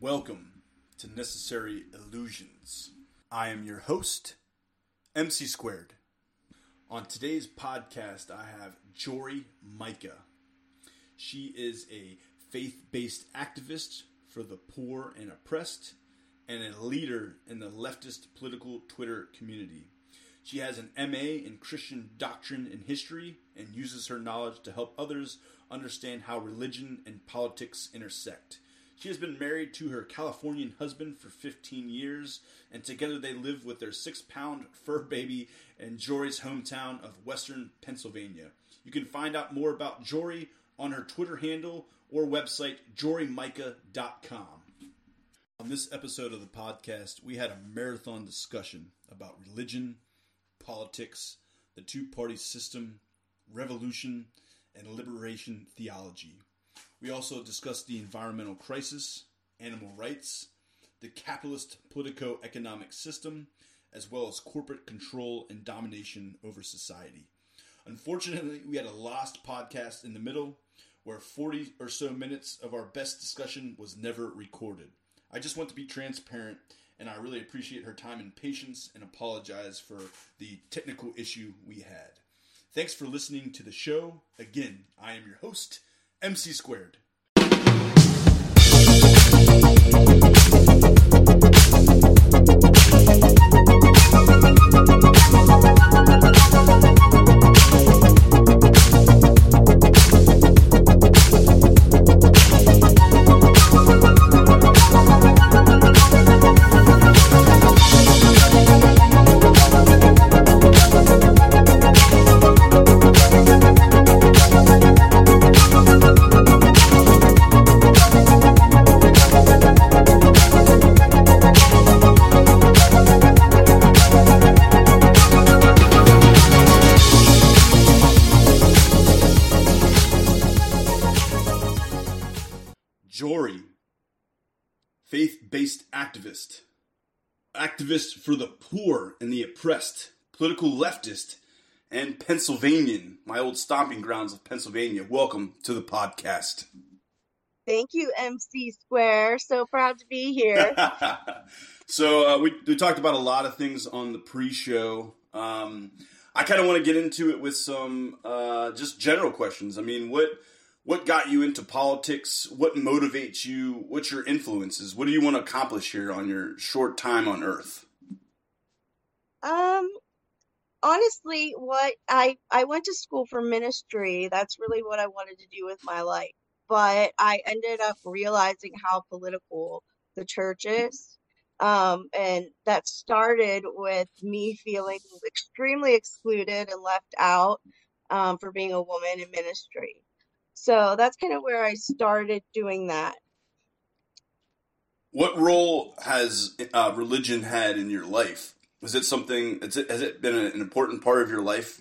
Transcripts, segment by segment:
Welcome to Necessary Illusions. I am your host, MC Squared. On today's podcast, I have Jory Micah. She is a faith based activist for the poor and oppressed and a leader in the leftist political Twitter community. She has an MA in Christian doctrine and history and uses her knowledge to help others understand how religion and politics intersect. She has been married to her Californian husband for 15 years, and together they live with their six pound fur baby in Jory's hometown of Western Pennsylvania. You can find out more about Jory on her Twitter handle or website, jorymicah.com. On this episode of the podcast, we had a marathon discussion about religion, politics, the two party system, revolution, and liberation theology. We also discussed the environmental crisis, animal rights, the capitalist politico economic system, as well as corporate control and domination over society. Unfortunately, we had a lost podcast in the middle where 40 or so minutes of our best discussion was never recorded. I just want to be transparent and I really appreciate her time and patience and apologize for the technical issue we had. Thanks for listening to the show. Again, I am your host, MC Squared. Activist for the poor and the oppressed, political leftist, and Pennsylvanian, my old stomping grounds of Pennsylvania. Welcome to the podcast. Thank you, MC Square. So proud to be here. so, uh, we, we talked about a lot of things on the pre show. Um, I kind of want to get into it with some uh, just general questions. I mean, what what got you into politics? What motivates you? What's your influences? What do you want to accomplish here on your short time on Earth? Um, honestly, what I I went to school for ministry. That's really what I wanted to do with my life. But I ended up realizing how political the church is. Um, and that started with me feeling extremely excluded and left out um, for being a woman in ministry. So that's kind of where I started doing that. What role has uh, religion had in your life? Was it something? Has it, has it been an important part of your life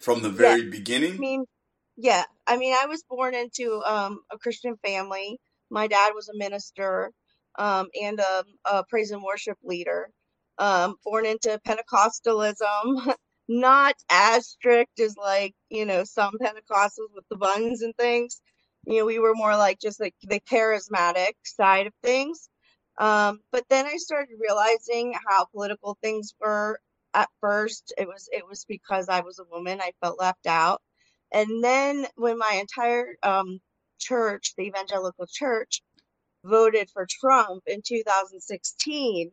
from the very yeah. beginning? I mean, yeah. I mean, I was born into um, a Christian family. My dad was a minister um, and a, a, praise and worship leader. Um, born into Pentecostalism, not as strict as like you know some Pentecostals with the buns and things. You know, we were more like just like the charismatic side of things. Um, but then I started realizing how political things were at first. It was it was because I was a woman. I felt left out. And then when my entire um, church, the evangelical church, voted for Trump in 2016,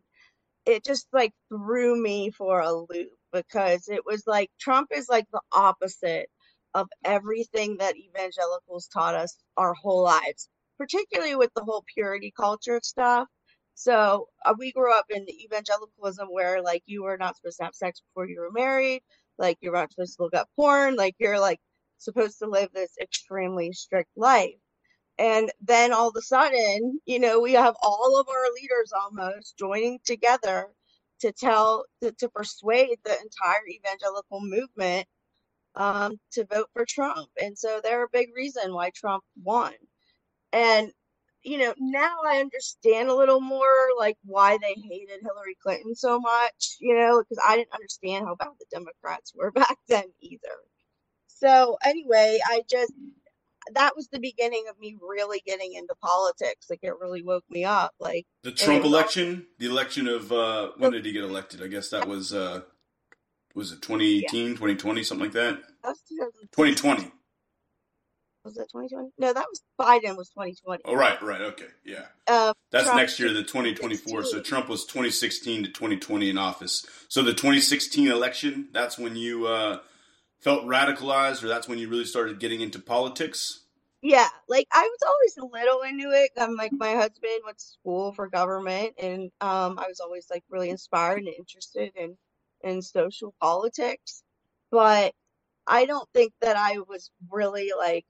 it just like threw me for a loop because it was like Trump is like the opposite of everything that evangelicals taught us our whole lives, particularly with the whole purity culture stuff. So uh, we grew up in evangelicalism where like you were not supposed to have sex before you were married, like you're not supposed to look at porn, like you're like supposed to live this extremely strict life. And then all of a sudden, you know, we have all of our leaders almost joining together to tell to, to persuade the entire evangelical movement um, to vote for Trump. And so they're a big reason why Trump won. And you know, now I understand a little more like why they hated Hillary Clinton so much, you know, because I didn't understand how bad the Democrats were back then either. So anyway, I just that was the beginning of me really getting into politics. Like it really woke me up. Like the Trump election, the election of uh when did he get elected? I guess that was uh was it 2018, yeah. 2020, something like that? that 2020. Was that 2020? No, that was Biden was 2020. Oh, right, right. Okay. Yeah. Uh, That's Trump next year, the 2024. So Trump was 2016 to 2020 in office. So the 2016 election, that's when you uh, felt radicalized or that's when you really started getting into politics? Yeah, like I was always a little into it. I'm like my husband went to school for government and um I was always like really inspired and interested in in social politics. But I don't think that I was really like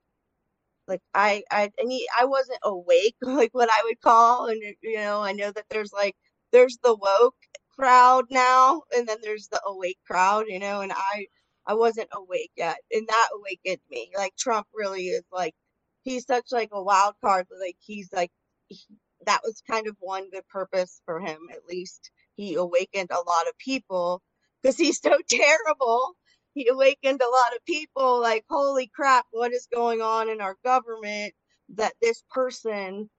like I I and he, I wasn't awake like what I would call and you know I know that there's like there's the woke crowd now and then there's the awake crowd you know and I I wasn't awake yet, and that awakened me. Like Trump really is like he's such like a wild card. Like he's like he, that was kind of one good purpose for him. At least he awakened a lot of people because he's so terrible. He awakened a lot of people. Like holy crap, what is going on in our government that this person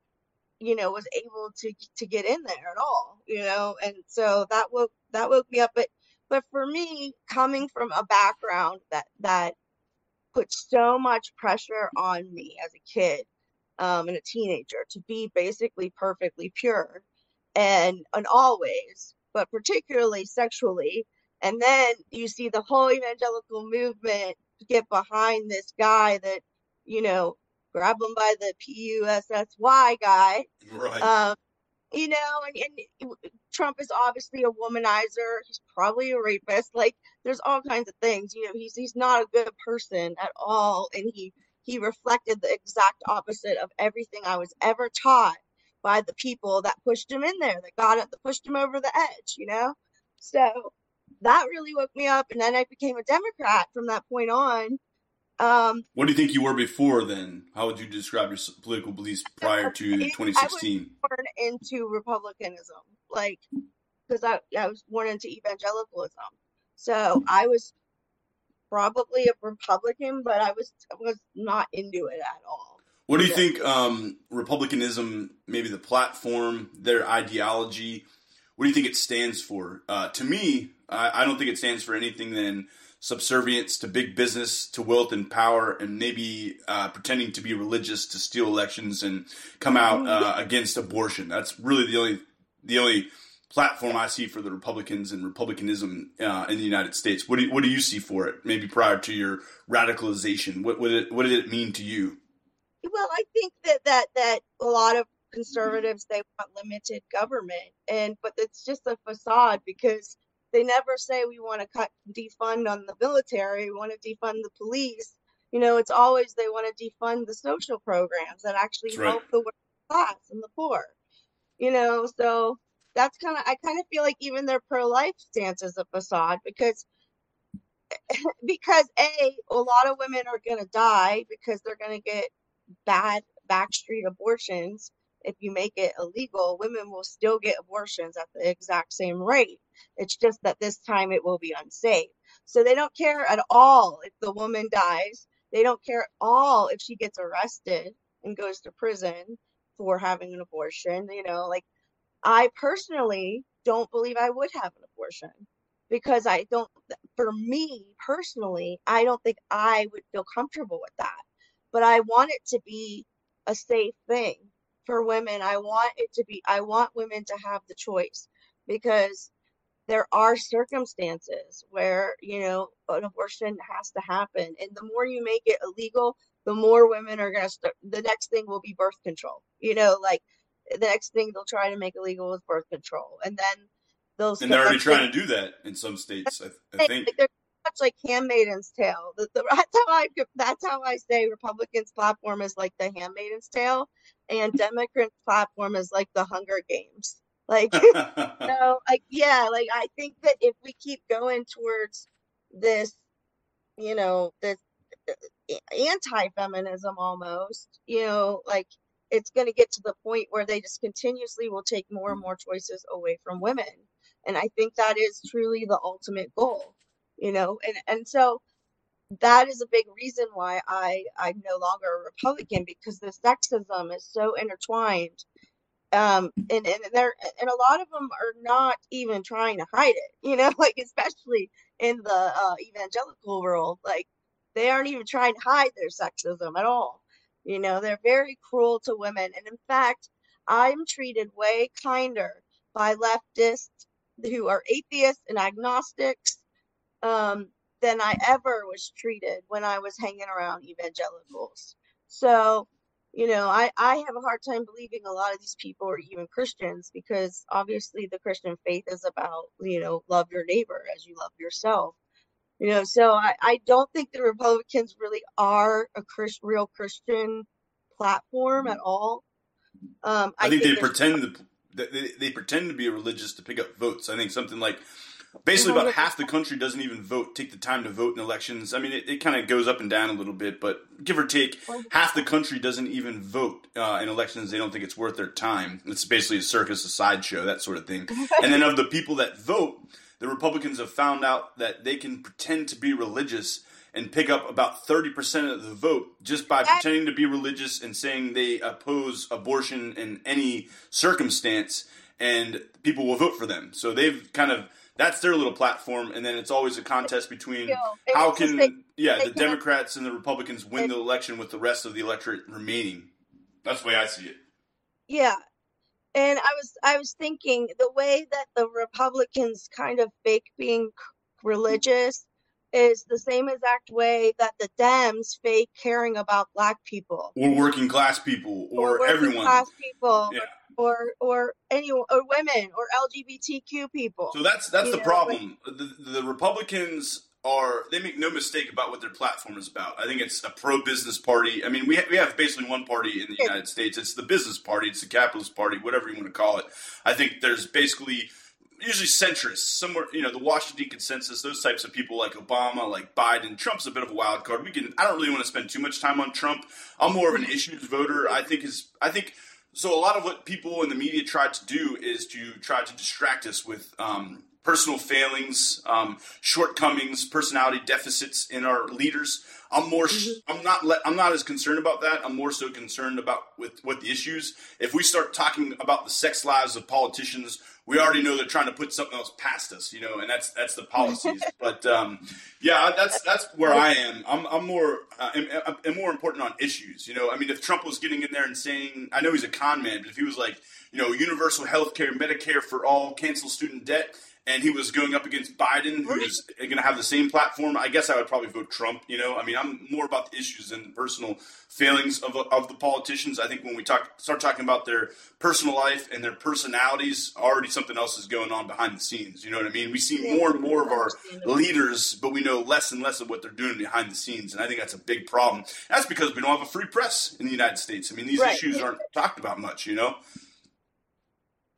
you know was able to to get in there at all you know and so that woke that woke me up but but for me, coming from a background that that put so much pressure on me as a kid um, and a teenager to be basically perfectly pure and and always, but particularly sexually. And then you see the whole evangelical movement get behind this guy that, you know, grab him by the P U S S Y guy. Right. Um, you know, and, and Trump is obviously a womanizer. He's probably a rapist. Like there's all kinds of things. You know, he's he's not a good person at all, and he he reflected the exact opposite of everything I was ever taught by the people that pushed him in there, that got it, that pushed him over the edge. You know, so that really woke me up, and then I became a Democrat from that point on. Um, what do you think you were before then? How would you describe your political beliefs prior to 2016? born into republicanism, like because I, I was born into evangelicalism. So I was probably a Republican, but I was was not into it at all. What do you think um, republicanism, maybe the platform, their ideology? What do you think it stands for? Uh, to me, I, I don't think it stands for anything than subservience to big business, to wealth and power, and maybe uh, pretending to be religious to steal elections and come out mm-hmm. uh, against abortion. That's really the only the only platform I see for the Republicans and republicanism uh, in the United States. What do you, what do you see for it? Maybe prior to your radicalization, what what, it, what did it mean to you? Well, I think that that that a lot of conservatives they want limited government, and but it's just a facade because they never say we want to cut defund on the military, we want to defund the police. You know, it's always they want to defund the social programs that actually right. help the working class and the poor. You know, so that's kind of I kind of feel like even their pro-life stance is a facade because because a a lot of women are going to die because they're going to get bad backstreet abortions if you make it illegal, women will still get abortions at the exact same rate. It's just that this time it will be unsafe. So they don't care at all if the woman dies. They don't care at all if she gets arrested and goes to prison for having an abortion. You know, like I personally don't believe I would have an abortion because I don't, for me personally, I don't think I would feel comfortable with that. But I want it to be a safe thing for women. I want it to be, I want women to have the choice because there are circumstances where, you know, an abortion has to happen. And the more you make it illegal, the more women are going to start. The next thing will be birth control. You know, like the next thing they'll try to make illegal is birth control. And then they'll. And they're already trying to do that in some states, I, I think. Like much like Handmaid's Tale. The, the, that's how I that's how I say Republicans' platform is like the Handmaid's Tale, and Democrats' platform is like the Hunger Games. Like, you know, like yeah, like I think that if we keep going towards this, you know, this anti-feminism almost, you know, like it's going to get to the point where they just continuously will take more and more choices away from women. And I think that is truly the ultimate goal you know and and so that is a big reason why I I'm no longer a Republican because the sexism is so intertwined. Um, and, and they're and a lot of them are not even trying to hide it, you know, like especially in the uh, evangelical world, like they aren't even trying to hide their sexism at all. You know, they're very cruel to women, and in fact, I'm treated way kinder by leftists who are atheists and agnostics um, than I ever was treated when I was hanging around evangelicals. So, you know, I, I have a hard time believing a lot of these people are even Christians because obviously the Christian faith is about, you know, love your neighbor as you love yourself. You know, so I, I don't think the Republicans really are a Chris, real Christian platform at all. Um, I, I, think, think they pretend to they, they pretend to be religious to pick up votes. I think something like basically about half the country doesn't even vote take the time to vote in elections. I mean it, it kind of goes up and down a little bit but give or take half the country doesn't even vote uh, in elections. They don't think it's worth their time. It's basically a circus a sideshow that sort of thing. And then of the people that vote the republicans have found out that they can pretend to be religious and pick up about 30% of the vote just by pretending to be religious and saying they oppose abortion in any circumstance and people will vote for them so they've kind of that's their little platform, and then it's always a contest between how can they, yeah the Democrats and the Republicans win the election with the rest of the electorate remaining. That's the way I see it. Yeah, and I was I was thinking the way that the Republicans kind of fake being religious is the same exact way that the Dems fake caring about black people or working class people or, or everyone class people yeah or or any or women or LGBTQ people. So that's that's the know? problem. the, the Republicans are they make no mistake about what their platform is about. I think it's a pro business party. I mean, we ha- we have basically one party in the United States. It's the business party. It's the capitalist party, whatever you want to call it. I think there's basically usually centrists, somewhere you know the Washington consensus, those types of people like Obama, like Biden. Trump's a bit of a wild card. We can. I don't really want to spend too much time on Trump. I'm more of an issues voter. I think is I think so a lot of what people in the media try to do is to try to distract us with um, personal failings, um, shortcomings, personality deficits in our leaders. I'm more. Mm-hmm. I'm not. I'm not as concerned about that. I'm more so concerned about with what the issues. If we start talking about the sex lives of politicians, we already know they're trying to put something else past us, you know, and that's that's the policies. but um, yeah, that's that's where I am. I'm, I'm more uh, I'm, I'm more important on issues. You know, I mean, if Trump was getting in there and saying, I know he's a con man, but if he was like, you know, universal health care, Medicare for all, cancel student debt, and he was going up against Biden, who's going to have the same platform, I guess I would probably vote Trump. You know, I mean, I'm more about the issues and the personal failings of, of the politicians. I think when we talk start talking about their personal life and their personalities, already something else is going on behind the scenes. You know what I mean? We see more and more of our leaders, but we know less and less of what they're doing behind the scenes, and I think that's a big problem. That's because we don't have a free press in the United States. I mean, these right. issues aren't talked about much. You know.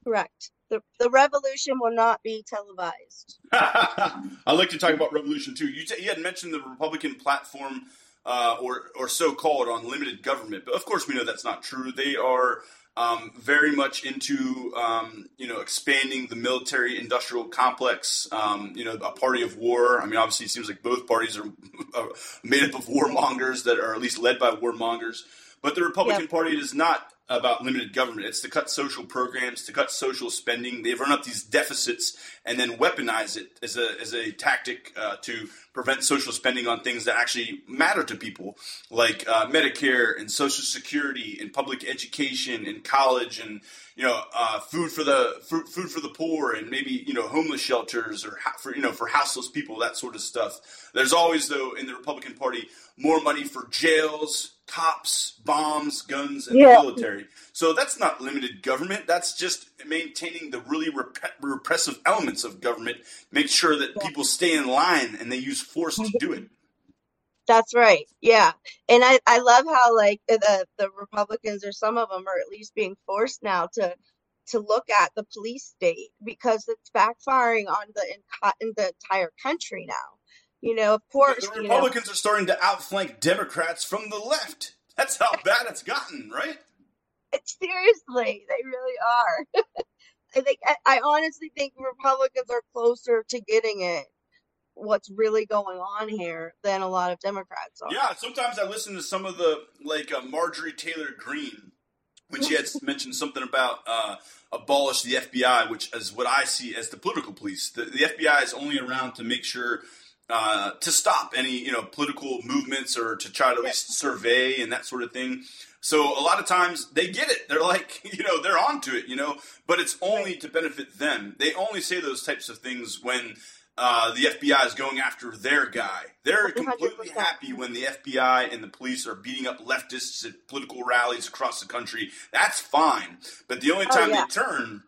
Correct the, the revolution will not be televised. I like to talk about revolution too. You, t- you had mentioned the Republican platform uh, or or so called on limited government, but of course we know that's not true. They are um, very much into um, you know expanding the military industrial complex. Um, you know, a party of war. I mean, obviously, it seems like both parties are made up of warmongers that are at least led by warmongers. But the Republican yep. Party does not about limited government. It's to cut social programs, to cut social spending. They've run up these deficits and then weaponize it as a as a tactic uh, to prevent social spending on things that actually matter to people, like uh, Medicare and Social Security and public education and college and you know uh, food for the food, food for the poor and maybe you know homeless shelters or for you know for houseless people that sort of stuff. There's always though in the Republican Party more money for jails cops, bombs, guns, and yeah. military. So that's not limited government. That's just maintaining the really rep- repressive elements of government. Make sure that yeah. people stay in line and they use force to do it. That's right. Yeah. And I, I love how like the, the Republicans or some of them are at least being forced now to to look at the police state because it's backfiring on the in, in the entire country now. You know, of course. The, Republicans know, are starting to outflank Democrats from the left. That's how bad it's gotten, right? Seriously, they really are. I think I honestly think Republicans are closer to getting it what's really going on here than a lot of Democrats are. Yeah, sometimes I listen to some of the like uh, Marjorie Taylor Greene when she had mentioned something about uh, abolish the FBI, which is what I see as the political police. The, the FBI is only around to make sure uh, to stop any you know political movements or to try to at least survey and that sort of thing. So a lot of times they get it. They're like, you know, they're onto it, you know, but it's only to benefit them. They only say those types of things when uh, the FBI is going after their guy. They're completely 100%. happy when the FBI and the police are beating up leftists at political rallies across the country. That's fine. But the only oh, time oh, yeah. they turn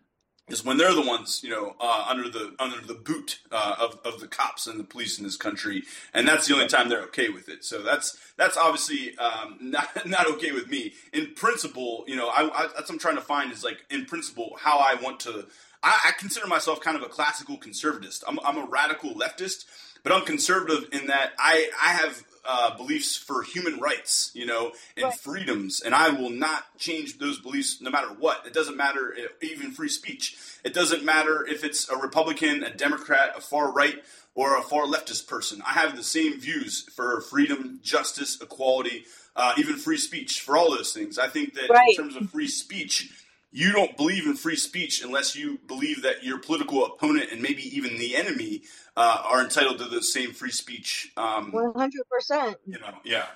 is when they're the ones, you know, uh, under the under the boot uh, of of the cops and the police in this country, and that's the only time they're okay with it. So that's that's obviously um, not not okay with me. In principle, you know, I, I, that's what I'm trying to find is like in principle how I want to. I, I consider myself kind of a classical conservatist. I'm, I'm a radical leftist, but I'm conservative in that I I have uh, beliefs for human rights, you know, and right. freedoms, and I will not change those beliefs no matter what. It doesn't matter, if, even free speech. It doesn't matter if it's a Republican, a Democrat, a far right, or a far leftist person. I have the same views for freedom, justice, equality, uh, even free speech, for all those things. I think that right. in terms of free speech, you don't believe in free speech unless you believe that your political opponent and maybe even the enemy uh, are entitled to the same free speech. Um, one hundred percent. You know, yeah.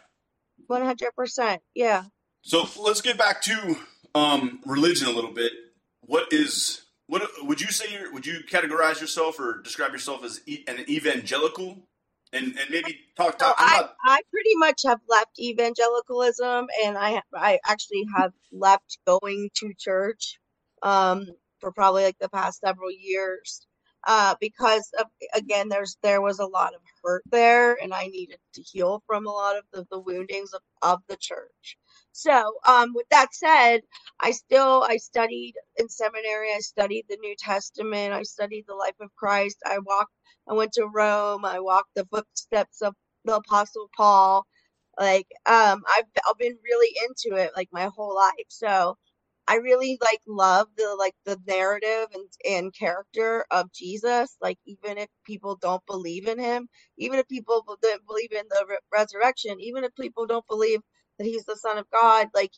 One hundred percent. Yeah. So let's get back to um, religion a little bit. What is what would you say? Would you categorize yourself or describe yourself as an evangelical? And and maybe talk. talk I, I pretty much have left evangelicalism, and I I actually have left going to church um, for probably like the past several years uh, because of, again there's there was a lot of hurt there, and I needed to heal from a lot of the, the woundings of, of the church. So, um, with that said, I still I studied in seminary. I studied the New Testament. I studied the life of Christ. I walked I went to Rome. I walked the footsteps of the Apostle Paul. Like, um, I've I've been really into it like my whole life. So I really like love the like the narrative and and character of Jesus. Like, even if people don't believe in him, even if people don't believe in the re- resurrection, even if people don't believe that he's the Son of God, like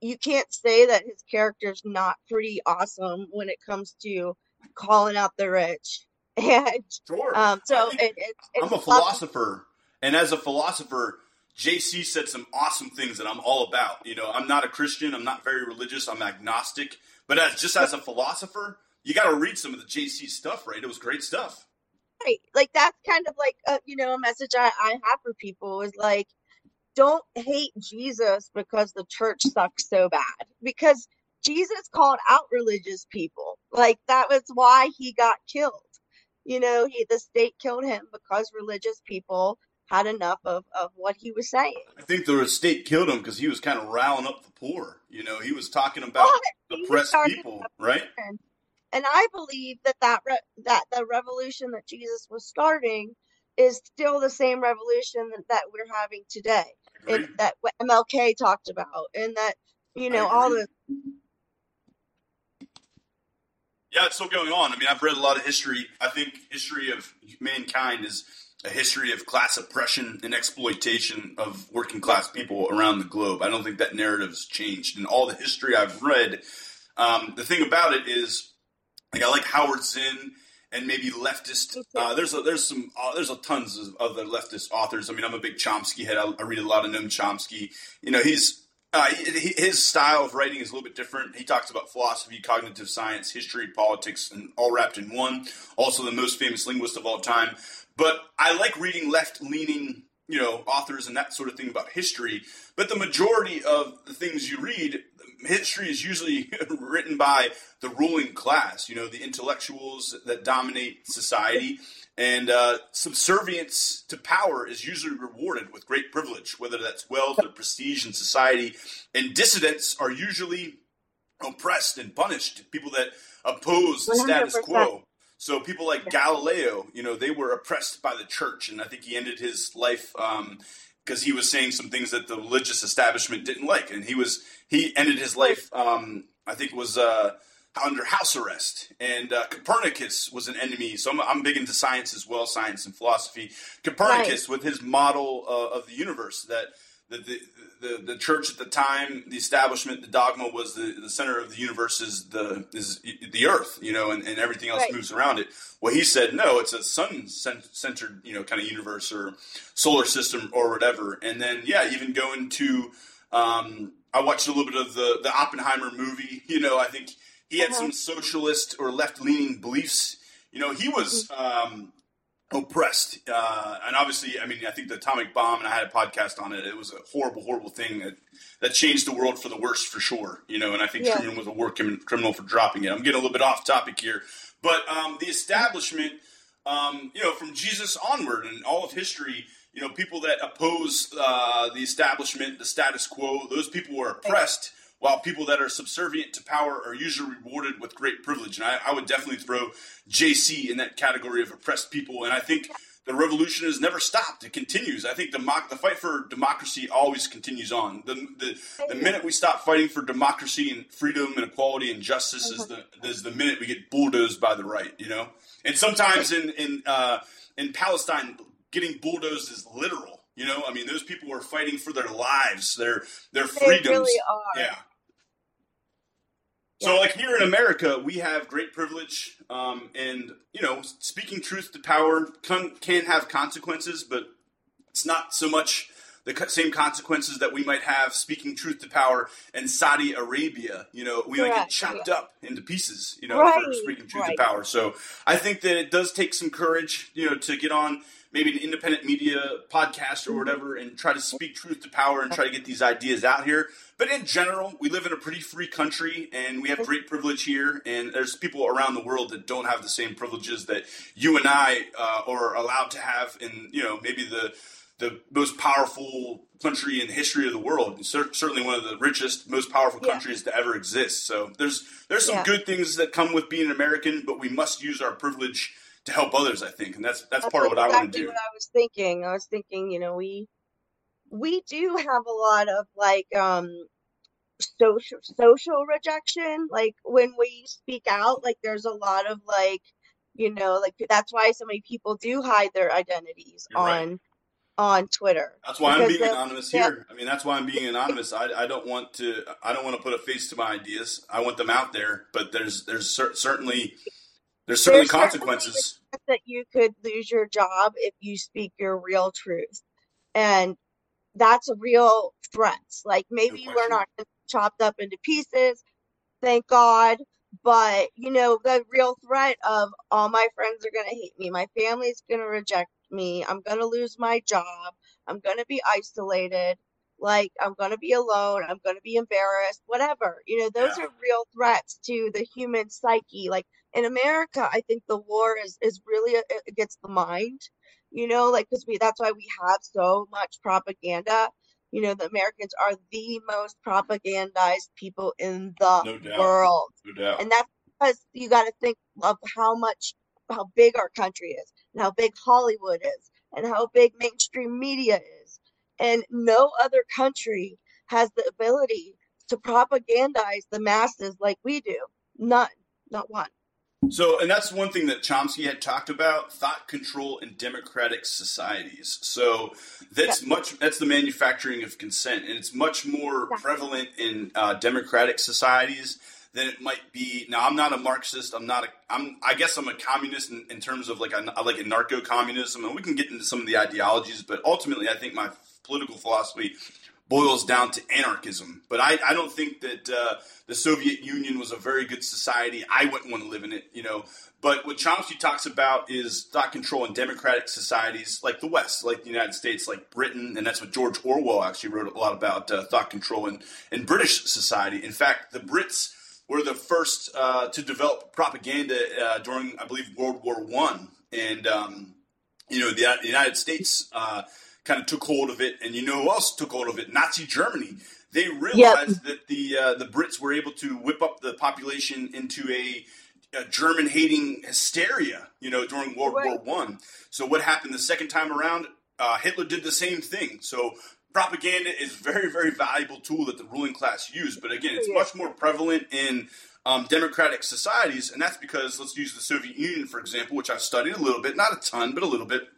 you can't say that his character's not pretty awesome when it comes to calling out the rich and sure. Um, so it, it, I'm a philosopher, and as a philosopher, JC said some awesome things that I'm all about. You know, I'm not a Christian. I'm not very religious. I'm agnostic. But as just as a philosopher, you got to read some of the JC stuff, right? It was great stuff. Right. Like that's kind of like a, you know a message I, I have for people is like, don't hate Jesus because the church sucks so bad because Jesus called out religious people. Like that was why he got killed you know, he the state killed him because religious people had enough of, of what he was saying. I think the state killed him because he was kind of riling up the poor. You know, he was talking about oppressed people, right? And I believe that that re- that the revolution that Jesus was starting is still the same revolution that, that we're having today. That MLK talked about, and that you know all the yeah, it's still going on. I mean, I've read a lot of history. I think history of mankind is a history of class oppression and exploitation of working class people around the globe. I don't think that narrative has changed. In all the history I've read, um, the thing about it is, like I like Howard Zinn and maybe leftist. Uh, there's a, there's some uh, there's a tons of other leftist authors. I mean, I'm a big Chomsky head. I, I read a lot of Noam Chomsky. You know, he's uh, his style of writing is a little bit different. He talks about philosophy, cognitive science, history, politics, and all wrapped in one. Also, the most famous linguist of all time. But I like reading left-leaning, you know, authors and that sort of thing about history. But the majority of the things you read, history is usually written by the ruling class. You know, the intellectuals that dominate society. And uh, subservience to power is usually rewarded with great privilege, whether that's wealth or prestige in society. And dissidents are usually oppressed and punished. People that oppose the 100%. status quo. So people like Galileo, you know, they were oppressed by the church, and I think he ended his life because he was saying some things that the religious establishment didn't like, and he was he ended his life. Um, I think was uh, under house arrest. And uh, Copernicus was an enemy. So I'm, I'm, big into science as well, science and philosophy. Copernicus, right. with his model uh, of the universe, that the, the, the, the, church at the time, the establishment, the dogma was the, the center of the universe is the is the earth, you know, and, and everything else right. moves around it. Well, he said no, it's a sun centered, you know, kind of universe or solar system or whatever. And then yeah, even going to um, I watched a little bit of the the Oppenheimer movie. You know, I think he had uh-huh. some socialist or left leaning beliefs. You know, he was mm-hmm. um, oppressed, uh, and obviously, I mean, I think the atomic bomb, and I had a podcast on it. It was a horrible, horrible thing that that changed the world for the worse, for sure. You know, and I think yeah. Truman was a war criminal for dropping it. I'm getting a little bit off topic here, but um, the establishment, um, you know, from Jesus onward and all of history you know, people that oppose uh, the establishment, the status quo, those people were oppressed, while people that are subservient to power are usually rewarded with great privilege. And I, I would definitely throw JC in that category of oppressed people. And I think the revolution has never stopped. It continues. I think the, the fight for democracy always continues on. The, the, the minute we stop fighting for democracy and freedom and equality and justice is the, is the minute we get bulldozed by the right, you know? And sometimes in, in, uh, in Palestine, getting bulldozed is literal. You know, I mean, those people are fighting for their lives, their their freedoms. They really are. Yeah. So, like here in America, we have great privilege, um, and you know, speaking truth to power can, can have consequences, but it's not so much the same consequences that we might have speaking truth to power in Saudi Arabia. You know, we Correct. might get chopped yeah. up into pieces, you know, right. for speaking truth right. to power. So I think that it does take some courage, you know, to get on maybe an independent media podcast or mm-hmm. whatever and try to speak truth to power and try to get these ideas out here. But in general, we live in a pretty free country and we have great privilege here. And there's people around the world that don't have the same privileges that you and I uh, are allowed to have in, you know, maybe the the most powerful country in the history of the world. certainly one of the richest, most powerful countries yeah. to ever exist. So there's there's some yeah. good things that come with being an American, but we must use our privilege to help others. I think, and that's that's, that's part of what I want to do. What I was thinking, I was thinking, you know, we we do have a lot of like um social social rejection. Like when we speak out, like there's a lot of like you know like that's why so many people do hide their identities You're on right on Twitter. That's why I'm being anonymous here. I mean, that's why I'm being anonymous. I, I don't want to. I don't want to put a face to my ideas. I want them out there. But there's there's cer- certainly there's certainly there's consequences that you could lose your job if you speak your real truth, and that's a real threat. Like maybe no we're not chopped up into pieces. Thank God. But you know the real threat of all my friends are going to hate me. My family's going to reject me. I'm going to lose my job. I'm going to be isolated. Like, I'm going to be alone. I'm going to be embarrassed, whatever. You know, those yeah. are real threats to the human psyche. Like, in America, I think the war is, is really uh, against the mind, you know, like, because we, that's why we have so much propaganda. You know, the Americans are the most propagandized people in the no world. No and that's because you got to think of how much how big our country is and how big Hollywood is and how big mainstream media is. And no other country has the ability to propagandize the masses like we do. None, not one. So, and that's one thing that Chomsky had talked about: thought control in democratic societies. So, that's yeah. much that's the manufacturing of consent, and it's much more exactly. prevalent in uh, democratic societies than it might be. Now, I'm not a Marxist. I'm not a. I'm. I guess I'm a communist in, in terms of like a like anarcho communism, and we can get into some of the ideologies. But ultimately, I think my political philosophy boils down to anarchism. But I, I don't think that uh, the Soviet Union was a very good society. I wouldn't want to live in it, you know. But what Chomsky talks about is thought control in democratic societies like the West, like the United States, like Britain, and that's what George Orwell actually wrote a lot about uh, thought control in, in British society. In fact, the Brits were the first uh, to develop propaganda uh, during, I believe, World War One, and um, you know the, the United States uh, kind of took hold of it, and you know who else took hold of it? Nazi Germany. They realized yep. that the uh, the Brits were able to whip up the population into a, a German hating hysteria, you know, during World right. War One. So what happened the second time around? Uh, Hitler did the same thing. So propaganda is very, very valuable tool that the ruling class use. But again, it's much more prevalent in um, democratic societies, and that's because let's use the Soviet Union for example, which I've studied a little bit, not a ton, but a little bit.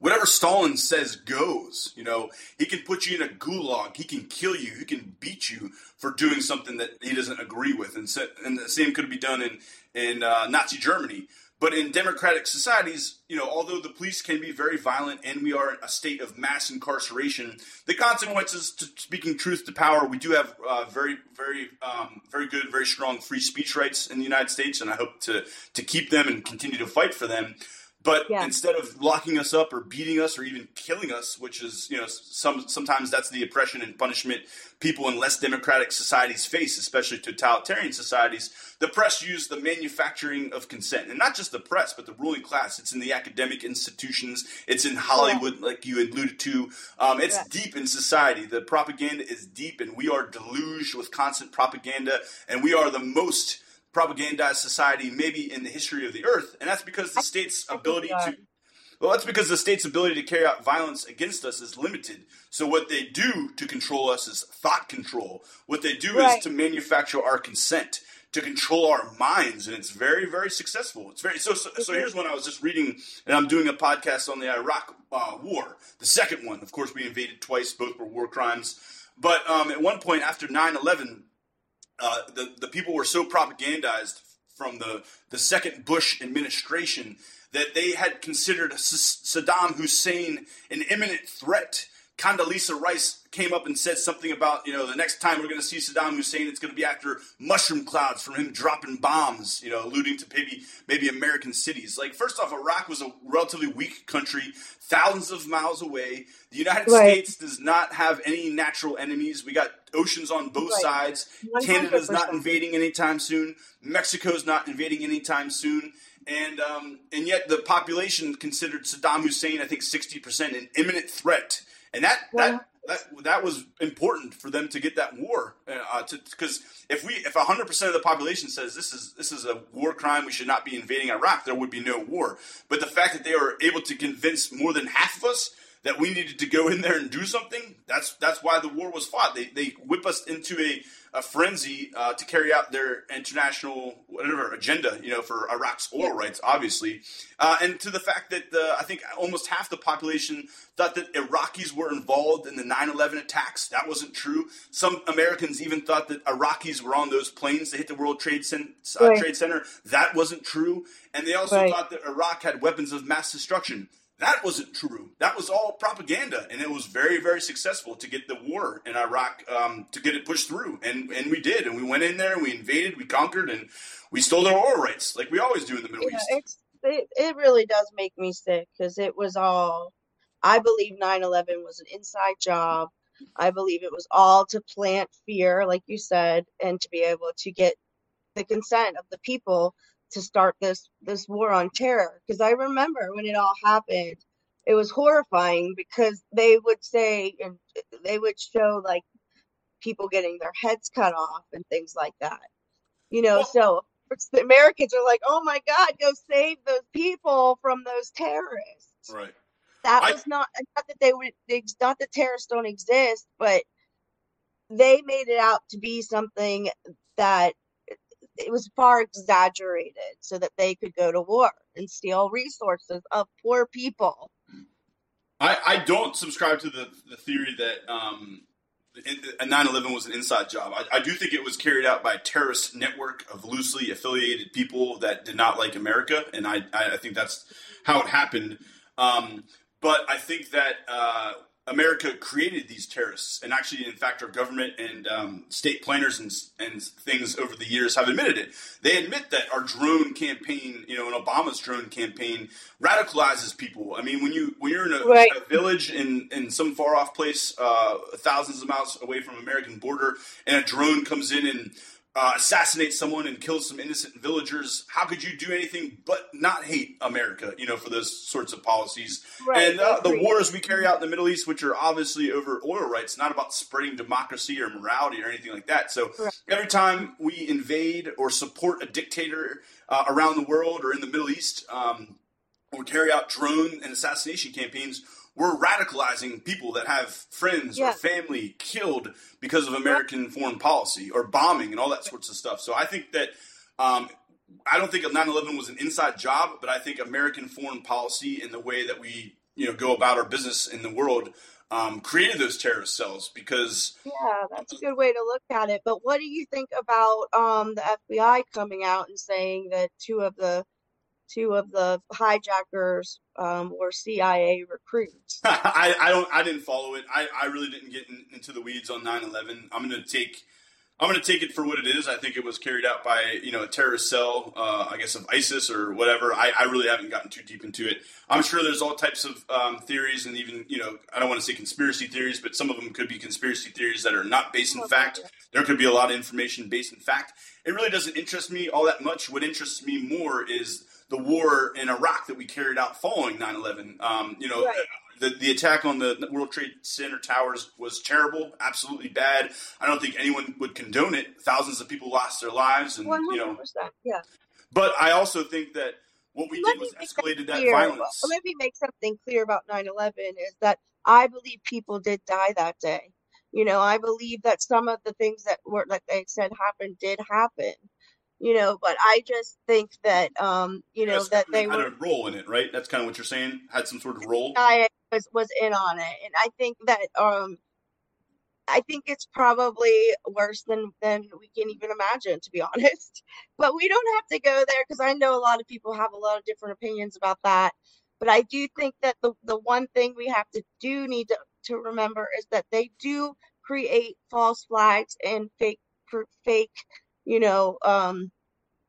Whatever Stalin says goes. You know, he can put you in a gulag, he can kill you, he can beat you for doing something that he doesn't agree with, and, so, and the same could be done in in uh, Nazi Germany. But in democratic societies, you know, although the police can be very violent and we are in a state of mass incarceration, the consequences to speaking truth to power, we do have uh, very, very, um, very good, very strong free speech rights in the United States, and I hope to to keep them and continue to fight for them. But yeah. instead of locking us up or beating us or even killing us, which is you know some sometimes that's the oppression and punishment people in less democratic societies face, especially totalitarian societies, the press used the manufacturing of consent, and not just the press, but the ruling class. It's in the academic institutions. It's in Hollywood, yeah. like you alluded to. Um, it's yeah. deep in society. The propaganda is deep, and we are deluged with constant propaganda, and we are the most propagandized society maybe in the history of the earth, and that's because the state's ability to well, that's because the state's ability to carry out violence against us is limited. So what they do to control us is thought control. What they do right. is to manufacture our consent, to control our minds, and it's very, very successful. It's very so. So, so here's one I was just reading, and I'm doing a podcast on the Iraq uh, War, the second one. Of course, we invaded twice; both were war crimes. But um, at one point after 9/11, uh, the the people were so propagandized from the the second Bush administration that they had considered Saddam Hussein an imminent threat. Condoleezza Rice came up and said something about, you know, the next time we're going to see Saddam Hussein, it's going to be after mushroom clouds from him dropping bombs, you know, alluding to maybe maybe American cities. Like, first off, Iraq was a relatively weak country, thousands of miles away. The United right. States does not have any natural enemies. We got oceans on both right. sides. 100%. Canada's not invading anytime soon. Mexico's not invading anytime soon and um, and yet the population considered Saddam Hussein, I think, sixty percent an imminent threat, and that that. That, that was important for them to get that war because uh, if we if hundred percent of the population says this is this is a war crime we should not be invading Iraq there would be no war but the fact that they were able to convince more than half of us that we needed to go in there and do something. That's that's why the war was fought. They they whip us into a, a frenzy uh, to carry out their international whatever agenda, you know, for Iraq's oil rights, obviously, uh, and to the fact that uh, I think almost half the population thought that Iraqis were involved in the 9/11 attacks. That wasn't true. Some Americans even thought that Iraqis were on those planes that hit the World Trade, Cent- uh, right. Trade Center. That wasn't true, and they also right. thought that Iraq had weapons of mass destruction. That wasn't true. That was all propaganda, and it was very, very successful to get the war in Iraq um, to get it pushed through, and and we did, and we went in there, and we invaded, we conquered, and we stole their oil rights, like we always do in the Middle yeah, East. It it really does make me sick because it was all. I believe 9/11 was an inside job. I believe it was all to plant fear, like you said, and to be able to get the consent of the people to start this this war on terror because I remember when it all happened it was horrifying because they would say and uh, they would show like people getting their heads cut off and things like that. You know so the Americans are like oh my god go save those people from those terrorists. Right. That I, was not not that they would not that terrorists don't exist but they made it out to be something that it was far exaggerated so that they could go to war and steal resources of poor people. I, I don't subscribe to the, the theory that um, 9-11 was an inside job. I, I, do think it was carried out by a terrorist network of loosely affiliated people that did not like America, and I, I think that's how it happened. Um, but I think that uh, America created these terrorists, and actually, in fact, our government and um, state planners and, and things over the years have admitted it. They admit that our drone campaign, you know, and Obama's drone campaign, radicalizes people. I mean, when you when you're in a, right. a village in in some far off place, uh, thousands of miles away from American border, and a drone comes in and uh, assassinate someone and kill some innocent villagers. How could you do anything but not hate America? You know, for those sorts of policies. Right, and uh, the wars we carry out in the Middle East, which are obviously over oil rights, not about spreading democracy or morality or anything like that. So right. every time we invade or support a dictator uh, around the world or in the Middle East, um, or carry out drone and assassination campaigns, we're radicalizing people that have friends Yeah. or family killed because of American foreign policy or bombing and all that sorts of stuff. So I think that um, I don't think 9/11 was an inside job, but I think American foreign policy and the way that we you know go about our business in the world um, created those terrorist cells because Yeah, that's a good way to look at it. But what do you think about um the FBI coming out and saying that two of the two of the hijackers um were CIA recruits? I, I don't I didn't follow it. I, I really didn't get in, into the weeds on 9/11. I'm going to take I'm going to take it for what it is. I think it was carried out by you know a terrorist cell, uh, I guess of ISIS or whatever. I, I really haven't gotten too deep into it. I'm sure there's all types of um, theories and even you know I don't want to say conspiracy theories, but some of them could be conspiracy theories that are not based in fact. There could be a lot of information based in fact. It really doesn't interest me all that much. What interests me more is the war in Iraq that we carried out following 9/11. Um, you know, Right. the, the attack on the World Trade Center towers was terrible, absolutely bad. I don't think anyone would condone it. Thousands of people lost their lives, and One you know. Yeah. But I also think that what we Let did was that escalated that clear. violence. Let me make something clear about 9/11 is that I believe people did die that day. You know, I believe that some of the things that were like they said happened did happen. You know, but I just think that um, you know, that they had were a role in it, right? That's kind of what you're saying. Had some sort of role. I was was in on it, and I think that um, I think it's probably worse than than we can even imagine, to be honest. But we don't have to go there because I know a lot of people have a lot of different opinions about that. But I do think that the the one thing we have to do need to to remember is that they do create false flags and fake fake, you know, um,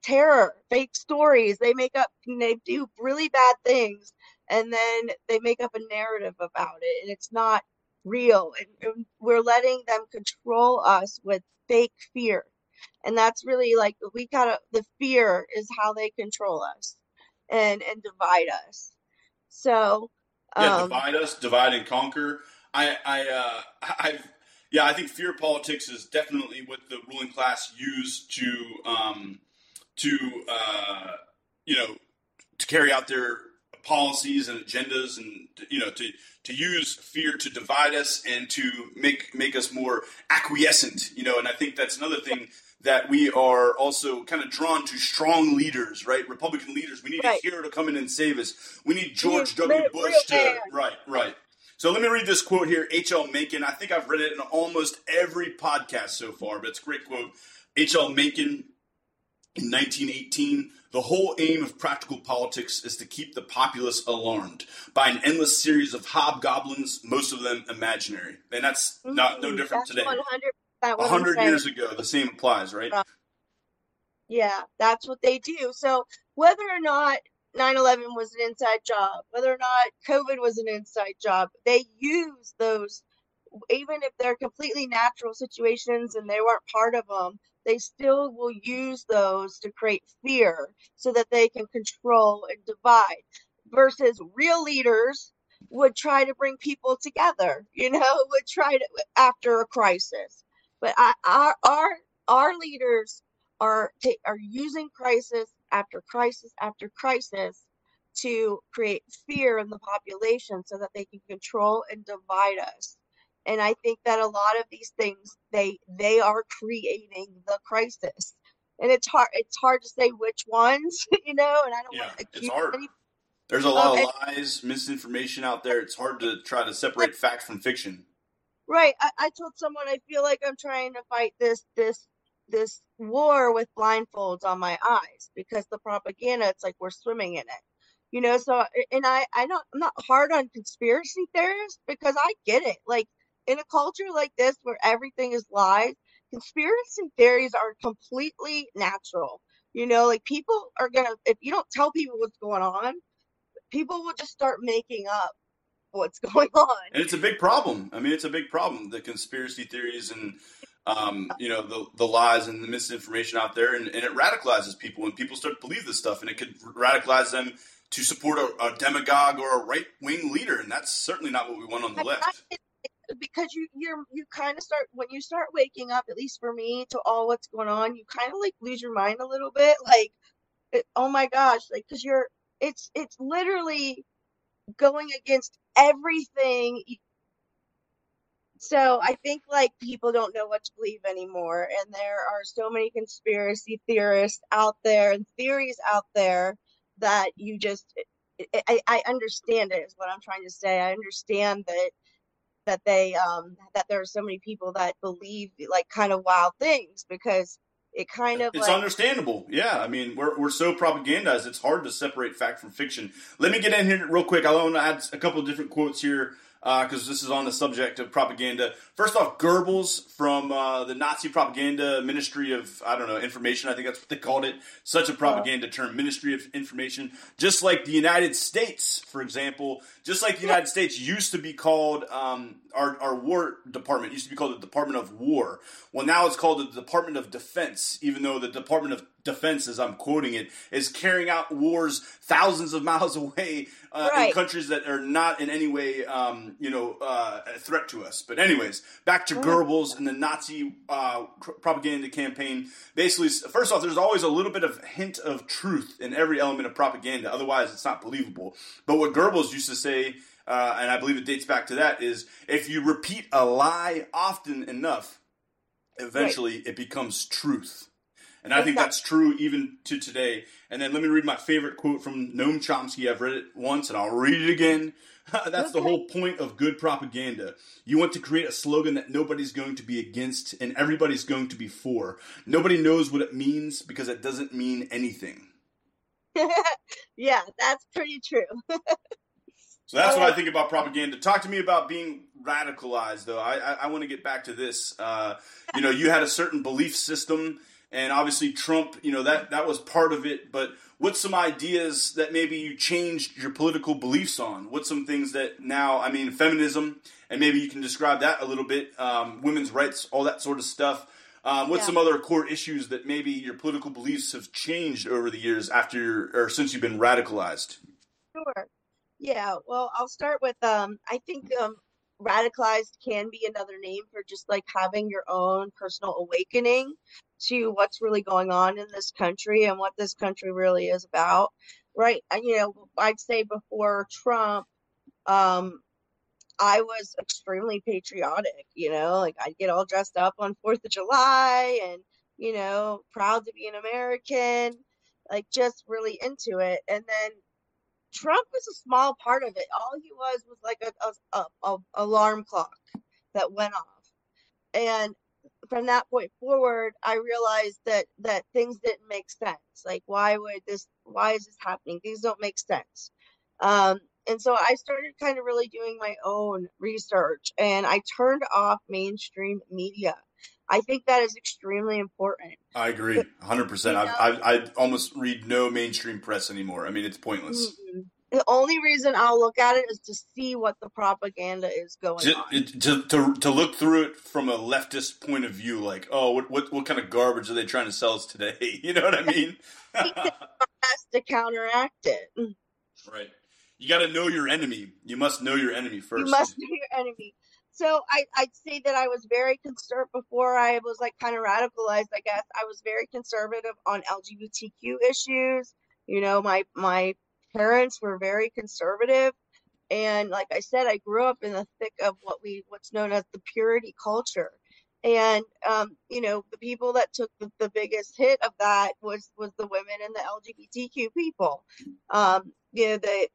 terror, fake stories. They make up, they do really bad things and then they make up a narrative about it and it's not real and, and we're letting them control us with fake fear and that's really like we gotta the fear is how they control us and and divide us so yeah, um divide us, divide and conquer. I, I, uh, I, yeah, I think fear politics is definitely what the ruling class use to, um, to, uh, you know, to carry out their policies and agendas, and you know, to to use fear to divide us and to make make us more acquiescent. You know, and I think that's another thing that we are also kind of drawn to strong leaders, right? Republican leaders. We need Right. a hero to come in and save us. We need George W. Bush to right, right. So let me read this quote here. H.L. Mencken. I think I've read it in almost every podcast so far, but it's a great quote. H.L. Mencken in 1918, the whole aim of practical politics is to keep the populace alarmed by an endless series of hobgoblins, most of them imaginary. And that's not no different today. 100% A what I'm hundred years ago, the same applies, right? Yeah, that's what they do. So whether or not 9/11 was an inside job, whether or not COVID was an inside job, they use those, even if they're completely natural situations and they weren't part of them, they still will use those to create fear so that they can control and divide. Versus real leaders would try to bring people together, you know, would try to after a crisis. But our our our leaders are are using crisis after crisis after crisis to create fear in the population so that they can control and divide us and i think that a lot of these things they they are creating the crisis and it's hard it's hard to say which ones you know and i don't Yeah, want to it's hard. There's a lot Um, of lies, misinformation out there. It's hard to try to separate fact from fiction. Right. I, I told someone I feel like I'm trying to fight this this this war with blindfolds on my eyes because the propaganda, it's like we're swimming in it. You know, so and I I don't I'm not hard on conspiracy theorists because I get it. Like in a culture like this where everything is lies, conspiracy theories are completely natural. You know, like people are gonna if you don't tell people what's going on, people will just start making up what's going on. and it's a big problem. I mean, it's a big problem. The conspiracy theories and um, you know the the lies and the misinformation out there, and, and it radicalizes people, and people start to believe this stuff, and it could radicalize them to support a, a demagogue or a right wing leader, and that's certainly not what we want on the left. Because you you're you kind of start when you start waking up at least for me to all what's going on you kind of like lose your mind a little bit like it, oh my gosh like because you're it's it's literally going against everything so I think like people don't know what to believe anymore, and there are so many conspiracy theorists out there and theories out there that you just I, I understand it is what I'm trying to say. I understand that that they um that there are so many people that believe like kind of wild things because it kind of it's like, understandable. Yeah i mean we're, we're so propagandized it's hard to separate fact from fiction. Let me get in here real quick. I want to add a couple of different quotes here because uh, this is on the subject of propaganda. First off, Goebbels from uh, the Nazi propaganda Ministry of I don't know information. I think that's what they called it. Such a propaganda term, Ministry of Information. Just like the United States, for example, just like the United States used to be called um, our our War Department used to be called the Department of War. Well, now it's called the Department of Defense, even though the Department of Defense, as I'm quoting it, is carrying out wars thousands of miles away uh, right. in countries that are not in any way, um, you know, uh, a threat to us. But anyways, back to Goebbels and the Nazi uh, propaganda campaign. Basically, first off, there's always a little bit of hint of truth in every element of propaganda. Otherwise, it's not believable. But what Goebbels used to say uh, and I believe it dates back to that, is if you repeat a lie often enough, eventually right. it becomes truth. And I think that's true even to today. And then let me read my favorite quote from Noam Chomsky. I've read it once and I'll read it again. that's okay. the whole point of good propaganda. You want to create a slogan that nobody's going to be against and everybody's going to be for. Nobody knows what it means because it doesn't mean anything. yeah, that's pretty true. So that's what I think about propaganda. Talk to me about being radicalized, though. I, I, I want to get back to this. Uh, you know, you had a certain belief system, and obviously Trump, you know, that, that was part of it. But what's some ideas that maybe you changed your political beliefs on? What's some things that now, I mean, feminism, and maybe you can describe that a little bit, um, women's rights, all that sort of stuff. Um, what's yeah. some other core issues that maybe your political beliefs have changed over the years after or since you've been radicalized? Sure. Yeah, well, I'll start with um I think um radicalized can be another name for just like having your own personal awakening to what's really going on in this country and what this country really is about. Right? And, you know, I'd say before Trump um I was extremely patriotic, you know, like I'd get all dressed up on 4th of July and, you know, proud to be an American, like just really into it. And then Trump was a small part of it. All he was was like a, a, a alarm clock that went off. And from that point forward, I realized that that things didn't make sense. Like, why would this? Why is this happening? Things don't make sense. Um, and so I started kind of really doing my own research, and I turned off mainstream media. I think that is extremely important. I agree, hundred percent. I, I almost read no mainstream press anymore. I mean, it's pointless. Mm-hmm. The only reason I'll look at it is to see what the propaganda is going to, on. To, to, to look through it from a leftist point of view, like, oh, what, what, what kind of garbage are they trying to sell us today? You know what I mean? has to counteract it. Right. You got to know your enemy. You must know your enemy first. You must know your enemy so I, I'd say that I was very conservative before I was like kind of radicalized. I guess I was very conservative on LGBTQ issues. You know, my my parents were very conservative, and like I said, I grew up in the thick of what we what's known as the purity culture. And um, you know, the people that took the, the biggest hit of that was was the women and the LGBTQ people. Um, you know, they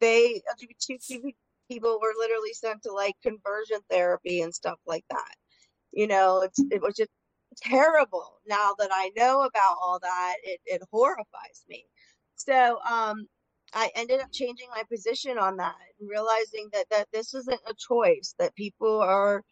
they LGBTQ people were literally sent to like conversion therapy and stuff like that. You know, it's it was just terrible. Now that I know about all that, it, it horrifies me. So um I ended up changing my position on that and realizing that that this isn't a choice, that people are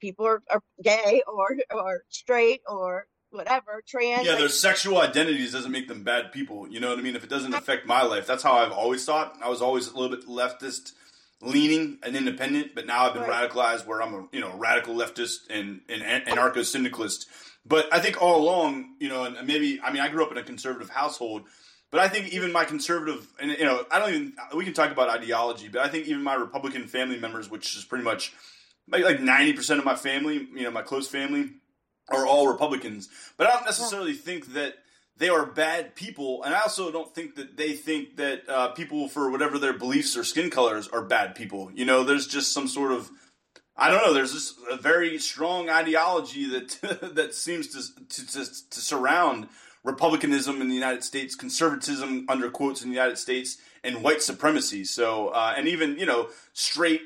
people are, are gay or or straight or whatever trans yeah their sexual identities doesn't make them bad people you know what i mean if it doesn't affect my life that's how i've always thought i was always a little bit leftist leaning and independent, but now I've been right. radicalized where I'm a you know radical leftist and, and anarcho syndicalist. But I think all along, you know, and maybe I mean I grew up in a conservative household, but I think even my conservative and you know I don't even we can talk about ideology, but I think even my Republican family members, which is pretty much like ninety percent of my family, you know, my close family, are all Republicans. But I don't necessarily think that they are bad people, and I also don't think that they think that uh, people for whatever their beliefs or skin colors are bad people. You know, there's just some sort of I don't know. There's this a very strong ideology that that seems to, to to, to surround republicanism in the United States, conservatism under quotes in the United States, and white supremacy. So, uh, and even you know straight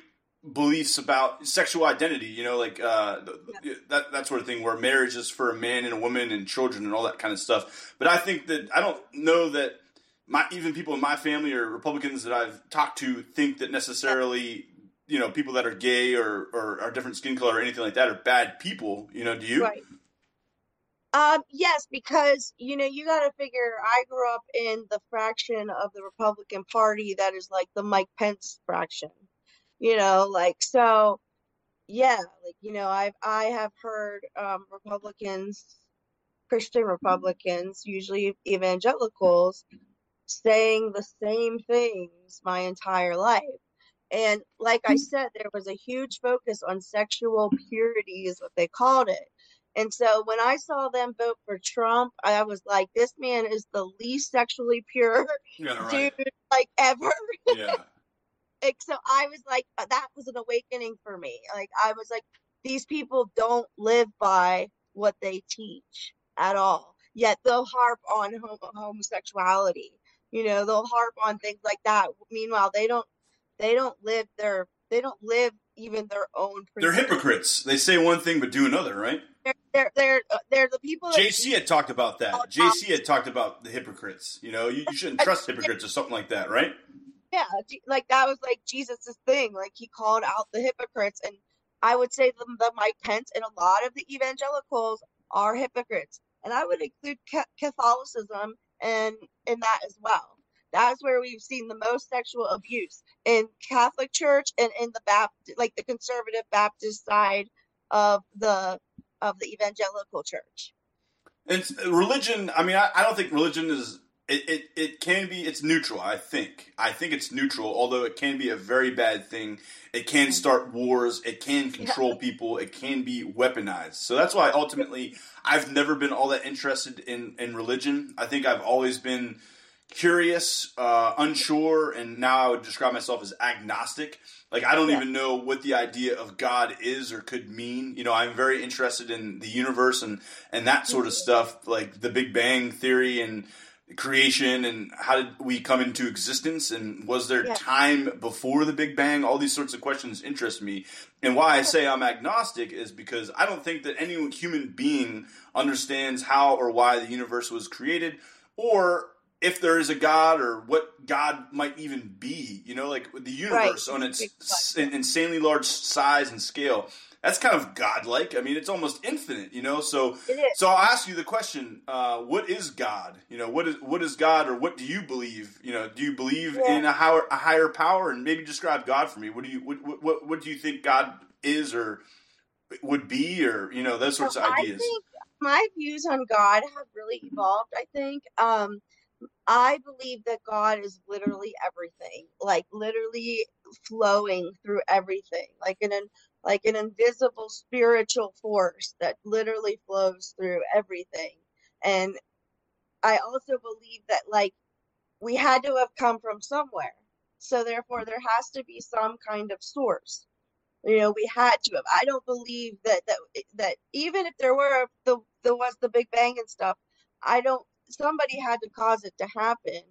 beliefs about sexual identity. You know, like uh, yeah. that that sort of thing, where marriage is for a man and a woman and children and all that kind of stuff. But I think that I don't know that. My, even people in my family or Republicans that I've talked to think that necessarily you know people that are gay or or are different skin color or anything like that are bad people. You know, do you? Right. Um, yes, because you know you got to figure. I grew up in the fraction of the Republican Party that is like the Mike Pence fraction. You know, like so. Yeah, like you know, I've I have heard um, Republicans, Christian Republicans, usually evangelicals, saying the same things my entire life. And like I said, there was a huge focus on sexual purity, is what they called it. And so when I saw them vote for Trump, I was like, this man is the least sexually pure yeah, right. dude like ever. Yeah. so I was like, uh, that was an awakening for me. Like I was like, these people don't live by what they teach at all. Yet they'll harp on homosexuality. You know, they'll harp on things like that. Meanwhile, they don't they don't live their they don't live even their own. They're hypocrites. They say one thing but do another, right? They're they're they're, uh, they're the people. JC had talked about that. JC had talked about the hypocrites. You know, you, you shouldn't trust hypocrites or something like that, right? Yeah, like that was like Jesus's thing. Like he called out the hypocrites, and I would say the, the Mike Pence and a lot of the evangelicals are hypocrites, and I would include Catholicism and in that as well. That's where we've seen the most sexual abuse in Catholic Church and in the Baptist, like the conservative Baptist side of the of the evangelical church. It's religion. I mean, I, I don't think religion is. It, it, it can be. It's neutral. I think. I think it's neutral. Although it can be a very bad thing. It can mm-hmm. start wars. It can control yeah. people. It can be weaponized. So that's why ultimately I've never been all that interested in in religion. I think I've always been curious, uh, unsure, and now I would describe myself as agnostic. Like I don't yeah. even know what the idea of God is or could mean. You know, I'm very interested in the universe and and that sort of stuff, like the Big Bang theory and creation and how did we come into existence and was there yeah. time before the big bang all these sorts of questions interest me and why i say i'm agnostic is because i don't think that any human being understands how or why the universe was created or if there is a God or what God might even be, you know, like the universe right. on its insanely large size and scale. That's kind of godlike. I mean, it's almost infinite, you know. So, so I'll ask you the question: uh, What is God? You know, what is what is God, or what do you believe? You know, do you believe yeah. in a higher, a higher power? And maybe describe God for me. What do you what, what what do you think God is, or would be, or you know, those sorts so of ideas? my views on God have really evolved. I think. Um, I believe that God is literally everything, like literally flowing through everything, like an like an invisible spiritual force that literally flows through everything. And I also believe that like we had to have come from somewhere. So therefore there has to be some kind of source. You know, we had to have. I don't believe that that that even if there were the there was the Big Bang and stuff, I don't somebody had to cause it to happen.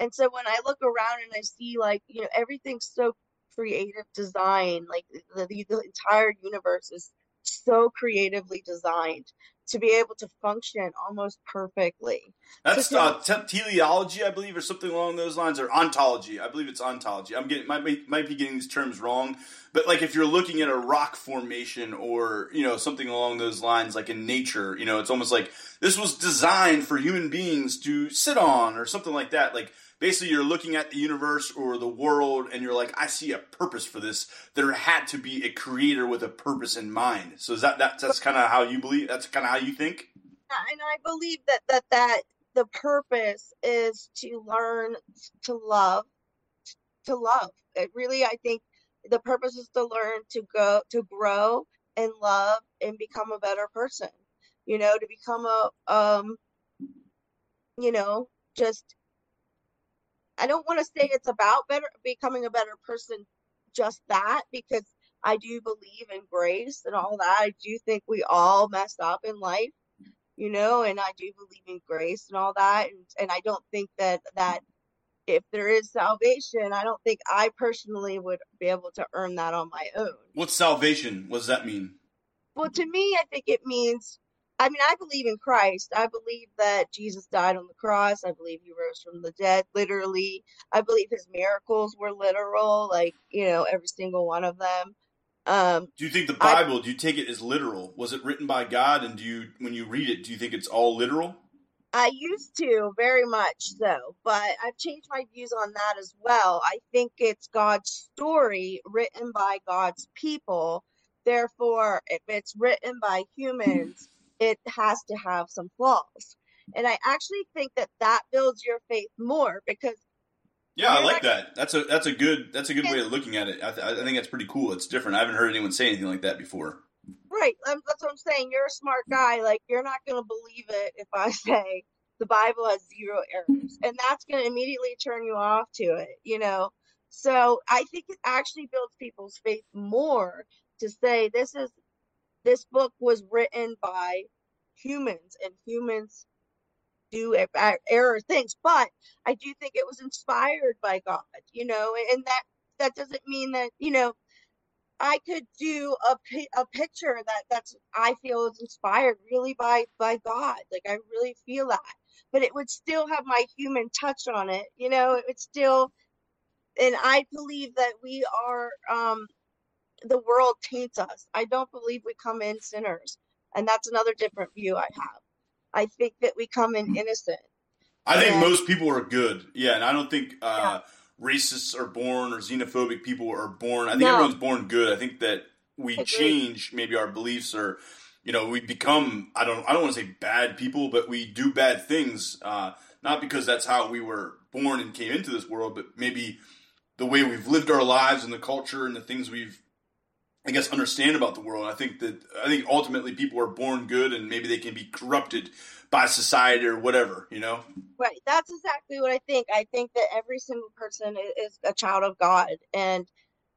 And so when I look around and I see like, you know, everything's so creative design, like the, the, the entire universe is so creatively designed to be able to function almost perfectly. That's so, uh, te- teleology, I believe, or something along those lines, or ontology. I believe it's ontology. I'm getting might be, might be getting these terms wrong, but like if you're looking at a rock formation or you know something along those lines, like in nature, you know, it's almost like this was designed for human beings to sit on, or something like that. Like basically you're looking at the universe or the world and you're like i see a purpose for this. There had to be a creator with a purpose in mind. So is that, that that's kind of how you believe that's kind of how you think? And i believe that that that the purpose is to learn to love to love. It really i think the purpose is to learn to go to grow and love and become a better person you know to become a um you know, just I don't want to say it's about better becoming a better person, just that, because I do believe in grace and all that. I do think we all mess up in life, you know, and I do believe in grace and all that. And, and I don't think that that if there is salvation, I don't think I personally would be able to earn that on my own. What's salvation? What does that mean? Well, to me, I think it means I mean, I believe in Christ. I believe that Jesus died on the cross. I believe he rose from the dead, literally. I believe his miracles were literal, like, you know, every single one of them. Um, do you think the Bible, I, do you take it as literal? Was it written by God? And do you, when you read it, do you think it's all literal? I used to very much so, but I've changed my views on that as well. I think it's God's story written by God's people. Therefore, if it's written by humans, it has to have some flaws. And I actually think that that builds your faith more because yeah, I like that. That's a that's a good that's a good way of looking at it. I, th- I think that's pretty cool. It's different. I haven't heard anyone say anything like that before. Right. Um, that's what I'm saying. You're a smart guy. Like you're not going to believe it if I say the Bible has zero errors, and that's going to immediately turn you off to it. You know. So I think it actually builds people's faith more to say this is this book was written by humans and humans do error things but i do think it was inspired by god you know and that that doesn't mean that you know i could do a, a picture that that's i feel is inspired really by by god like i really feel that but it would still have my human touch on it you know it would still and i believe that we are um the world taints us. I don't believe we come in sinners. And that's another different view I have. I think that we come in innocent. I think and, most people are good. Yeah, and I don't think uh, yeah. racists are born or xenophobic people are born. I think no. everyone's born good. I think that we change maybe our beliefs or you know we become I don't I don't want to say bad people, but we do bad things uh, not because that's how we were born and came into this world, but maybe the way we've lived our lives and the culture and the things we've I guess understand about the world. I think that I think ultimately people are born good and maybe they can be corrupted by society or whatever, you know. Right. That's exactly what I think. I think that every single person is a child of God and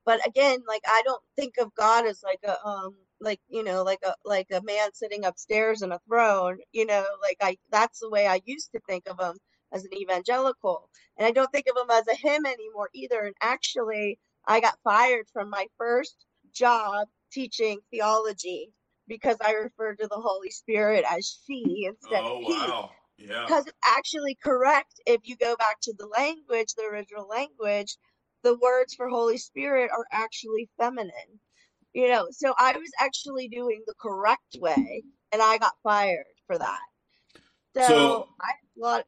but again, like I don't think of God as like a um like you know like a like a man sitting upstairs in a throne, you know, like I that's the way I used to think of him as an evangelical. And I don't think of him as a him anymore either. And actually, I got fired from my first job teaching theology because I refer to the Holy Spirit as she instead oh, of he. Wow. Yeah. Because it's actually correct if you go back to the language, the original language, the words for Holy Spirit are actually feminine. You know, so I was actually doing the correct way and I got fired for that. So, so I well,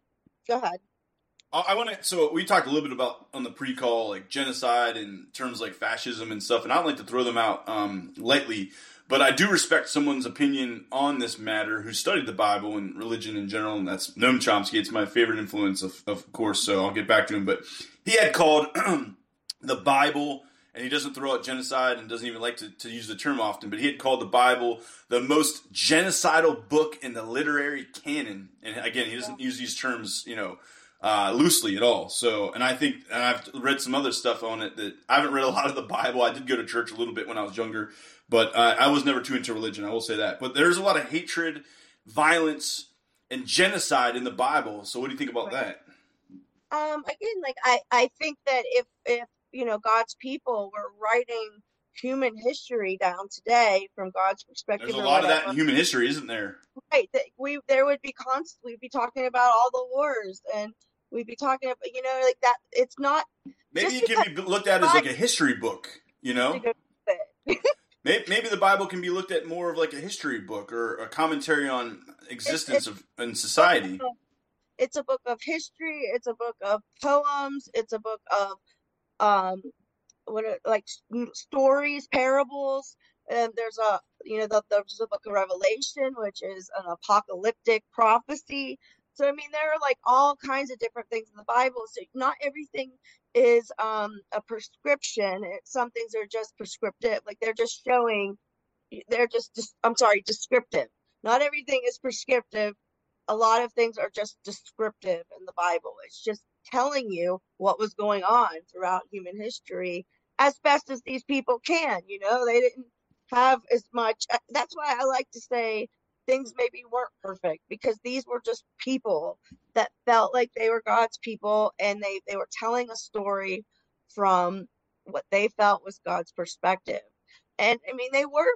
go ahead. I want to. So we talked a little bit about on the pre-call, like genocide and terms like fascism and stuff, and I don't like to throw them out um, lightly. But I do respect someone's opinion on this matter who studied the Bible and religion in general, and that's Noam Chomsky. It's my favorite influence, of, of course. So I'll get back to him. But he had called the Bible, and he doesn't throw out genocide and doesn't even like to, to use the term often. But he had called the Bible the most genocidal book in the literary canon. And again, he doesn't use these terms, you know uh, loosely at all. So, and I think, and I've read some other stuff on it that I haven't read a lot of the Bible. I did go to church a little bit when I was younger, but uh, I was never too into religion. I will say that. But there's a lot of hatred, violence, and genocide in the Bible. So, what do you think about that? Um, again, like I, I think that if if you know God's people were writing human history down today from God's perspective. There's a lot whatever. of that in human history, isn't there? Right. That we there would be constant. We'd be talking about all the wars, and we'd be talking about you know like that. It's not. Maybe it can be looked at as like a history book. You know. maybe, maybe the Bible can be looked at more of like a history book or a commentary on existence it's, it's, of in society. It's a book of history. It's a book of poems. It's a book of um what are, like stories, parables. And there's a you know the, there's a book of Revelation, which is an apocalyptic prophecy. So I mean, there are like all kinds of different things in the Bible. So not everything is um, a prescription. It, some things are just prescriptive, like they're just showing. They're just, just I'm sorry, descriptive. Not everything is prescriptive. a lot of things are just descriptive in the Bible. It's just telling you what was going on throughout human history as best as these people can. You know, they didn't have as much. Uh, that's why I like to say things maybe weren't perfect because these were just people that felt like they were God's people and they, they were telling a story from what they felt was God's perspective. And I mean, they were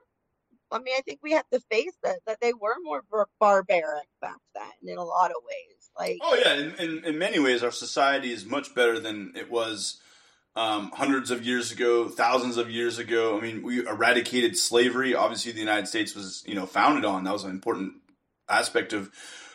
I mean, I think we have to face that that they were more bar- barbaric back then in a lot of ways. Like, oh yeah, in, in, in many ways, our society is much better than it was um, hundreds of years ago, thousands of years ago. I mean, we eradicated slavery. Obviously, the United States was you know founded on that was an important aspect of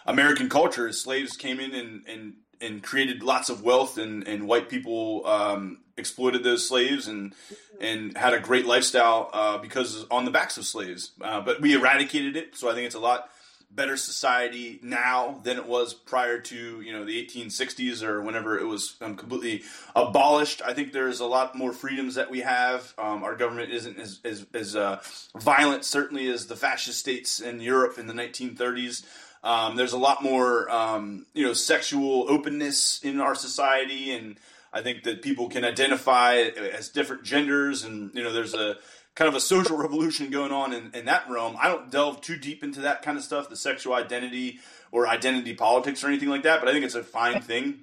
American culture. Slaves came in and and and created lots of wealth, and and white people um, exploited those slaves and and had a great lifestyle uh, because on the backs of slaves. Uh, but we eradicated it, so I think it's a lot better society now than it was prior to you know the 1860s or whenever it was um, completely abolished. I think there's a lot more freedoms that we have. Um, our government isn't as as, as uh, violent, certainly, as the fascist states in Europe in the 1930s. Um, there's a lot more, um, you know, sexual openness in our society, and I think that people can identify as different genders, and you know, there's a kind of a social revolution going on in, in that realm. I don't delve too deep into that kind of stuff, the sexual identity or identity politics or anything like that, but I think it's a fine thing.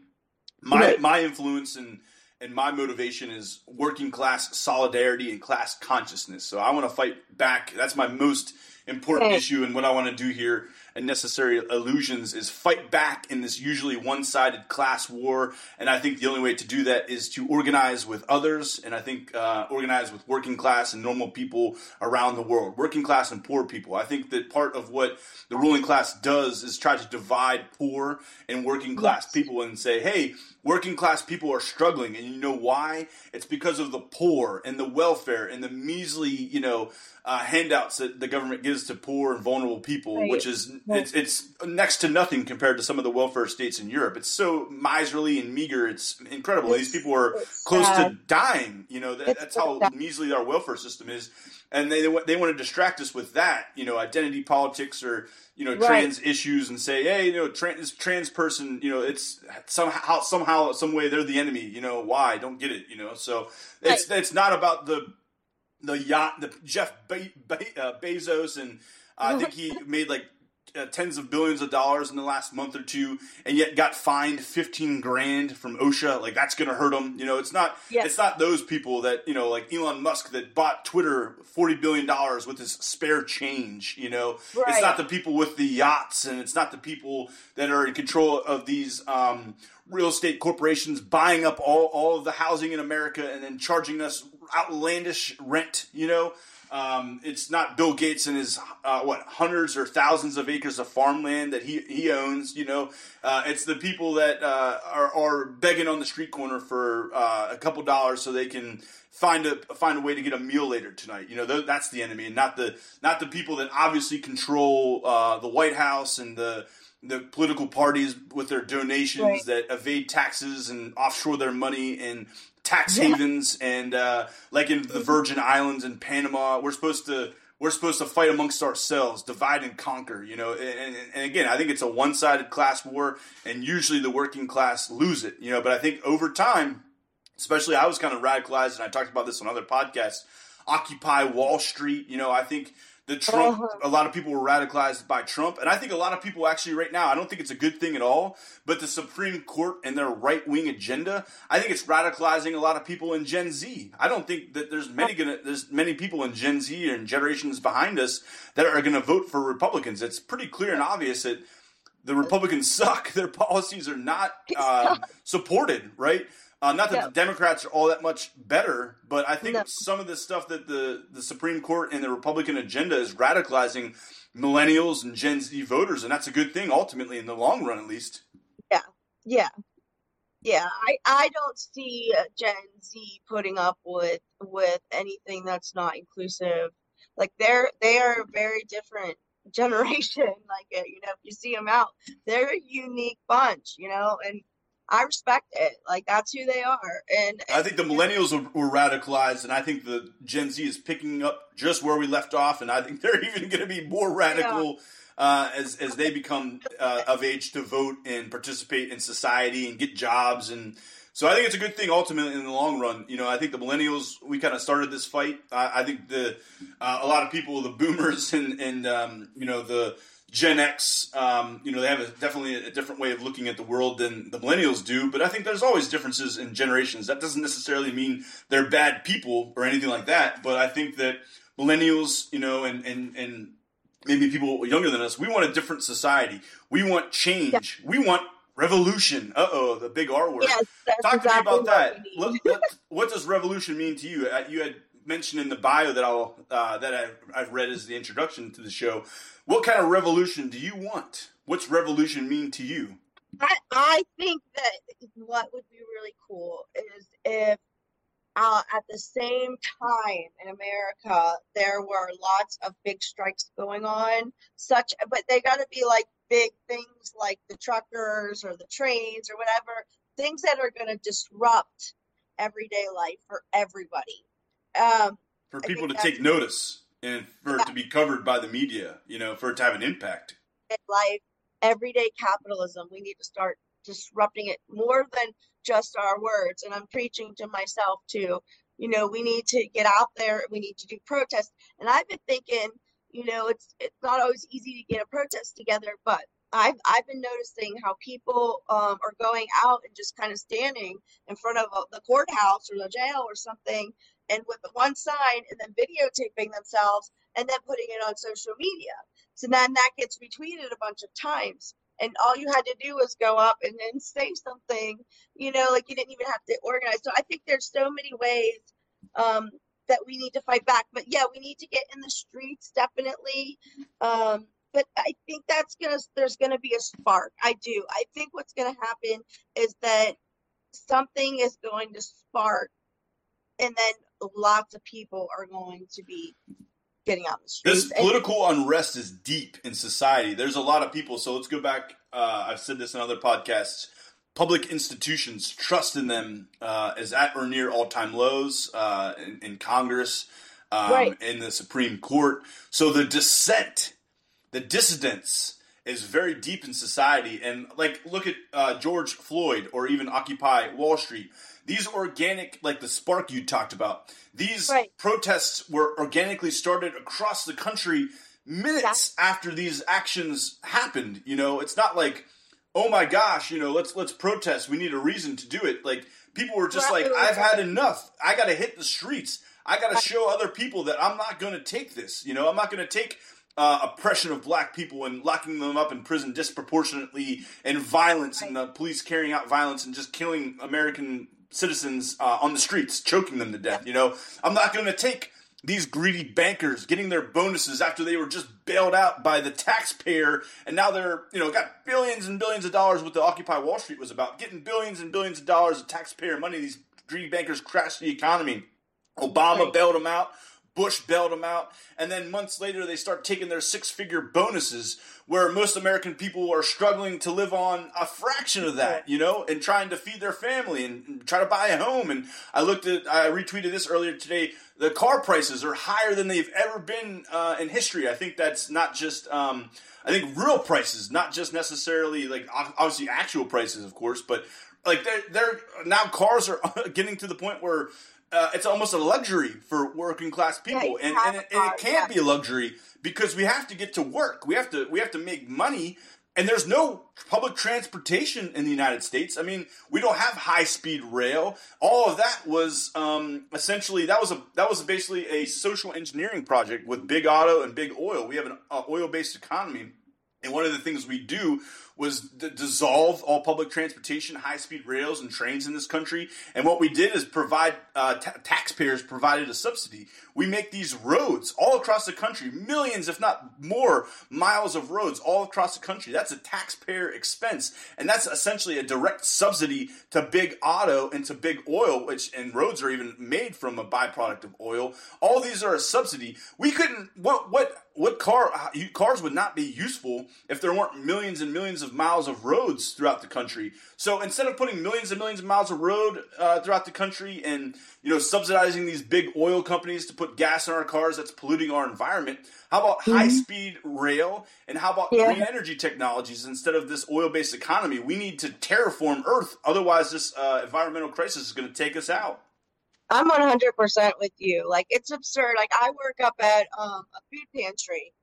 My my influence and and my motivation is working class solidarity and class consciousness. So I want to fight back. That's my most important issue and what I want to do here and necessary illusions is fight back in this usually one-sided class war. And i think the only way to do that is to organize with others. And i think uh, organize with working class and normal people around the world working class and poor people. I think that part of what the ruling class does is try to divide poor and working class people and say hey working class people are struggling and you know why it's because of the poor and the welfare and the measly you know uh, handouts that the government gives to poor and vulnerable people, right. which is right. it's, it's next to nothing compared to some of the welfare states in Europe. It's so miserly and meager. It's incredible. It's, These people are close sad. to dying. You know, that, that's how sad. measly our welfare system is, and they they want to distract us with that. You know, identity politics or you know trans issues and say, hey, you know, trans trans person, you know, it's somehow somehow some way they're the enemy. You know, why? Don't get it. You know, so it's it's not about the the yacht, the Jeff Be- Be- uh, Bezos, and uh, I think he made like uh, tens of billions of dollars in the last month or two, and yet got fined fifteen grand from OSHA. Like that's going to hurt them. You know, it's not. Yes. It's not those people that you know, like Elon Musk, that bought Twitter forty billion dollars with his spare change. You know, right. it's not the people with the yachts, and it's not the people that are in control of these. Um, real estate corporations buying up all, all of the housing in America and then charging us outlandish rent, you know. Um, it's not Bill Gates and his uh, what hundreds or thousands of acres of farmland that he, he owns. You know, uh, it's the people that uh, are, are, begging on the street corner for uh, a couple dollars so they can find a find a way to get a meal later tonight. You know, that's the enemy, and not the not the people that obviously control uh, the White House and the the political parties with their donations right. that evade taxes and offshore their money and tax yeah. havens and uh, like in the Virgin Islands and Panama. We're supposed to we're supposed to fight amongst ourselves, divide and conquer. You know, and, and, and again, I think it's a one sided class war, and usually the working class lose it. You know, but I think over time, especially I was kind of radicalized, and I talked about this on other podcasts. Occupy Wall Street. You know, I think the Trump, uh-huh. a lot of people were radicalized by Trump, and I think a lot of people actually right now, I don't think it's a good thing at all. But the Supreme Court and their right wing agenda, I think it's radicalizing a lot of people in Gen Z. I don't think that there's many gonna there's many people in Gen Z and generations behind us that are going to vote for Republicans. It's pretty clear and obvious that the Republicans suck. Their policies are not uh, supported, right? Uh, not that the Democrats are all that much better, but I think no. some of the stuff that the, the Supreme Court and the Republican agenda is radicalizing millennials and Gen Z voters, and that's a good thing ultimately in the long run, at least. Yeah, yeah, yeah. I I don't see Gen Z putting up with with anything that's not inclusive. Like they're they are a very different generation. Like uh, you know, if you see them out, they're a unique bunch. You know, and I respect it. Like that's who they are. And, and I think the millennials were, were, radicalized, and I think the Gen Z is picking up just where we left off, and I think they're even going to be more radical. Yeah. Uh, as as they become uh, of age to vote and participate in society and get jobs and so I think it's a good thing ultimately in the long run. You know, I think the millennials we kind of started this fight. I, I think the uh, a lot of people, the boomers and and um, you know the Gen X, um, you know, they have a, definitely a different way of looking at the world than the millennials do. But I think there's always differences in generations. That doesn't necessarily mean they're bad people or anything like that. But I think that millennials, you know, and and and maybe people younger than us, we want a different society. We want change. Yeah. We want revolution. Uh oh, the big R word. Yes, Talk exactly to me about that. What, what, what, does revolution mean to you? Uh, you had mentioned in the bio that I'll uh, that I've, I've read as the introduction to the show what kind of revolution do you want? What's revolution mean to you? I, I think that what would be really cool is if uh, at the same time in America there were lots of big strikes going on, such but they got to be like big things like the truckers or the trains or whatever, things that are going to disrupt everyday life for everybody. Um, for people to take notice and for yeah. it to be covered by the media, you know, for it to have an impact. Life, everyday capitalism, we need to start disrupting it more than just our words. And I'm preaching to myself too. You know, we need to get out there. We need to do protests. And I've been thinking, you know, it's it's not always easy to get a protest together, but I've I've been noticing how people um, are going out and just kind of standing in front of a, the courthouse or the jail or something, and with one sign, and then videotaping themselves, and then putting it on social media. So then that gets retweeted a bunch of times, and all you had to do was go up and then say something, you know, like you didn't even have to organize. So I think there's so many ways um, that we need to fight back. But yeah, we need to get in the streets definitely. Um, but I think that's gonna there's gonna be a spark. I do. I think what's gonna happen is that something is going to spark, and then lots of people are going to be getting out the streets. This political and, unrest is deep in society. There's a lot of people. So let's go back. Uh, I've said this in other podcasts. Public institutions, trust in them uh, is at or near all time lows uh, in, in, Congress, um, right. in the Supreme Court. So the dissent the dissidence is very deep in society. And like, look at uh, George Floyd or even Occupy Wall Street. These organic, like the spark you talked about, these right. protests were organically started across the country minutes yeah. after these actions happened. You know, it's not like, oh my gosh, you know, let's let's protest. We need a reason to do it. Like people were just like, I've had enough. I got to hit the streets. I got to show other people that I'm not going to take this. You know, I'm not going to take uh, oppression of black people and locking them up in prison disproportionately and violence and the police carrying out violence and just killing American citizens uh, on the streets, choking them to death. You know, I'm not going to take these greedy bankers getting their bonuses after they were just bailed out by the taxpayer and now they're you know got billions and billions of dollars what the occupy wall street was about getting billions and billions of dollars of taxpayer money these greedy bankers crashed the economy obama right. bailed them out Bush bailed them out, and then months later they start taking their six-figure bonuses, where most American people are struggling to live on a fraction of that, you know, and trying to feed their family and, and try to buy a home. And I looked at, I retweeted this earlier today. The car prices are higher than they've ever been uh, in history. I think that's not just. Um, I think real prices, not just necessarily like obviously actual prices, of course, but like they're, they're now cars are getting to the point where uh, it's almost a luxury for working class people, yeah, and, and, it, and, it, can't yeah. be a luxury because we have to get to work. We have to we have to make money, and there's no public transportation in the United States. I mean, we don't have high speed rail. All of that was um, essentially that was a that was basically a social engineering project with big auto and big oil. We have an uh, oil based economy. And one of the things we do was dissolve all public transportation, high speed rails, and trains in this country. And what we did is provide uh, t- taxpayers provided a subsidy. We make these roads all across the country, millions, if not more, miles of roads all across the country. That's a taxpayer expense, and that's essentially a direct subsidy to big auto and to big oil, which and roads are even made from a byproduct of oil. All these are a subsidy. We couldn't. What what what car cars would not be useful if there weren't millions and millions of miles of roads throughout the country. So instead of putting millions and millions of miles of road uh, throughout the country and you know subsidizing these big oil companies to put gas in our cars that's polluting our environment, how about mm-hmm. high speed rail and how about yeah. green energy technologies instead of this oil based economy? We need to terraform Earth, otherwise this uh, environmental crisis is going to take us out. I'm 100% with you. Like it's absurd. Like I work up at um, a food pantry,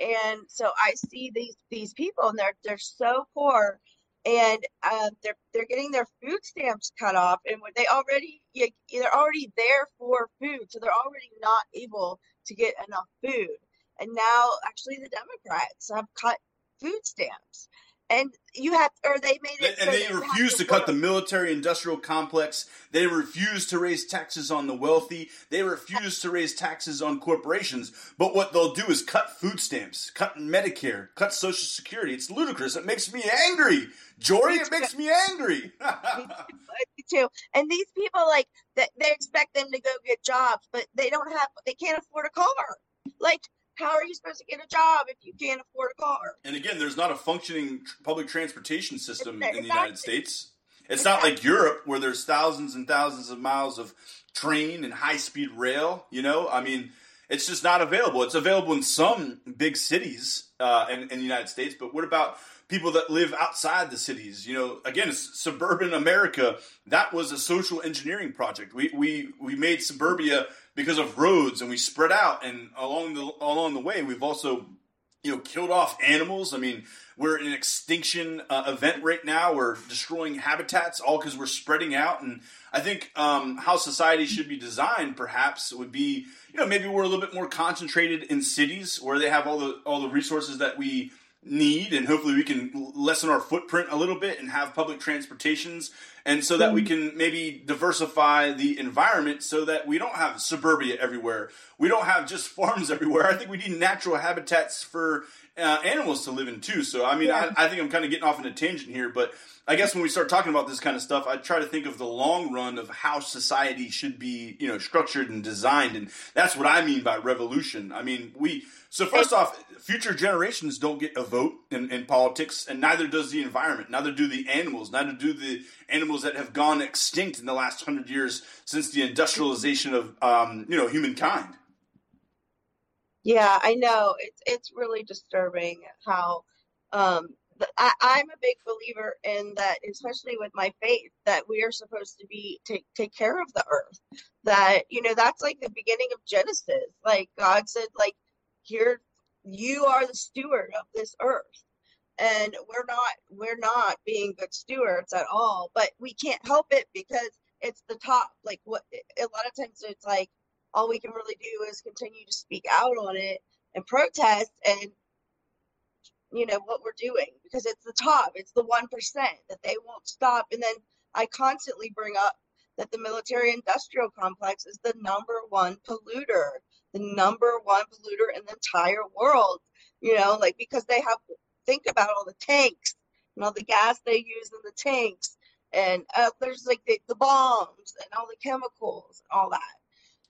and so I see these these people, and they're they're so poor, and uh, they're they're getting their food stamps cut off, and they already they're already there for food, so they're already not able to get enough food. And now, actually, the Democrats have cut food stamps and you have or they made it and so they refuse to, to cut the military industrial complex. They refuse to raise taxes on the wealthy. They refuse to raise taxes on corporations. But what they'll do is cut food stamps cut medicare cut social security. It's ludicrous. It makes me angry. Jory it makes me angry. Me too. And these people like they expect them to go get jobs but they don't have they can't afford a car. Like how are you supposed to get a job if you can't afford a car? And again, there's not a functioning public transportation system in the United States. It's not like Europe where there's thousands and thousands of miles of train and high speed rail. You know, I mean, it's just not available. It's available in some big cities uh, in, in the United States, but what about people that live outside the cities. You know, again, suburban America. That was a social engineering project. We we we made suburbia because of roads, and we spread out. And along the along the way, we've also you know killed off animals. I mean, we're in an extinction uh, event right now. We're destroying habitats all because we're spreading out. And I think um, how society should be designed, perhaps, would be you know maybe we're a little bit more concentrated in cities where they have all the all the resources that we need and hopefully we can lessen our footprint a little bit and have public transportations and so that we mm-hmm. can maybe diversify the environment so that we don't have suburbia everywhere we don't have just farms everywhere i think we need natural habitats for uh, animals to live in too so i mean yeah. I, I think i'm kind of getting off on a tangent here but I guess when we start talking about this kind of stuff, I try to think of the long run of how society should be, you know, structured and designed, and that's what I mean by revolution. I mean, we. So first off, future generations don't get a vote in, in politics, and neither does the environment. Neither do the animals. Neither do the animals that have gone extinct in the last hundred years since the industrialization of, um, you know, humankind. Yeah, I know. It's it's really disturbing how um, I, I'm a big believer in that, especially with my faith, that we are supposed to be take take care of the earth. That you know, that's like the beginning of Genesis. Like God said, like here, you are the steward of this earth, and we're not we're not being good stewards at all. But we can't help it because it's the top. Like what a lot of times it's like all we can really do is continue to speak out on it and protest and you know what we're doing because it's the top it's the 1% that they won't stop. And then i constantly bring up that the military industrial complex is the number one polluter the number one polluter in the entire world you know like because they have think about all the tanks and all the gas they use in the tanks. And uh, there's like the, the bombs and all the chemicals and all that.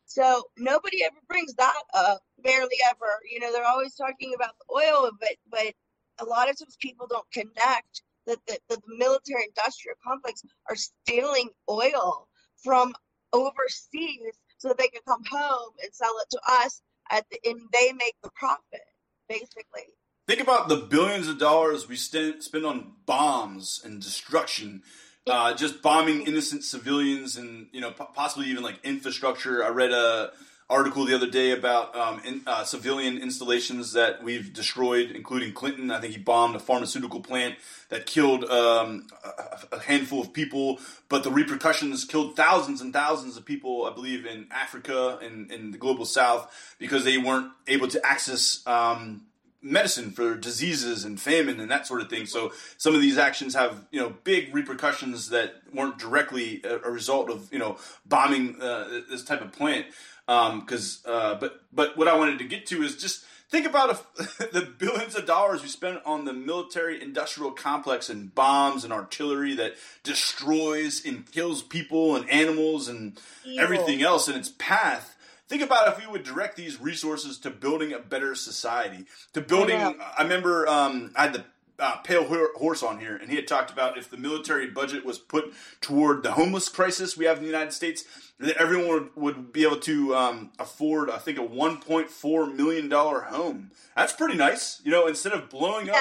So nobody ever brings that up barely ever. You know they're always talking about the oil but but a lot of times people don't connect that the, the military industrial complex are stealing oil from overseas so that they can come home and sell it to us at the, and they make the profit basically. Think about the billions of dollars we spend, spend on bombs and destruction uh, just bombing innocent civilians and you know possibly even like infrastructure. I read a article the other day about um, in, uh, civilian installations that we've destroyed, including Clinton. I think he bombed a pharmaceutical plant that killed um, a, a, handful of people, but the repercussions killed thousands and thousands of people, I believe, in Africa and in the global south because they weren't able to access. Um, medicine for diseases and famine and that sort of thing. So some of these actions have you know big repercussions that weren't directly a, a result of you know bombing uh, this type of plant. Because, um, uh, but but what I wanted to get to is just think about if, the billions of dollars we spent on the military industrial complex and bombs and artillery that destroys and kills people and animals and Evil. everything else in its path. think about if we would direct these resources to building a better society, to building. I, I remember um, I had the uh, Pale Horse on here, and he had talked about if the military budget was put toward the homeless crisis we have in the United States, that everyone would, would be able to um, afford, I think, a $1.4 million home. That's pretty nice. You know, instead of blowing up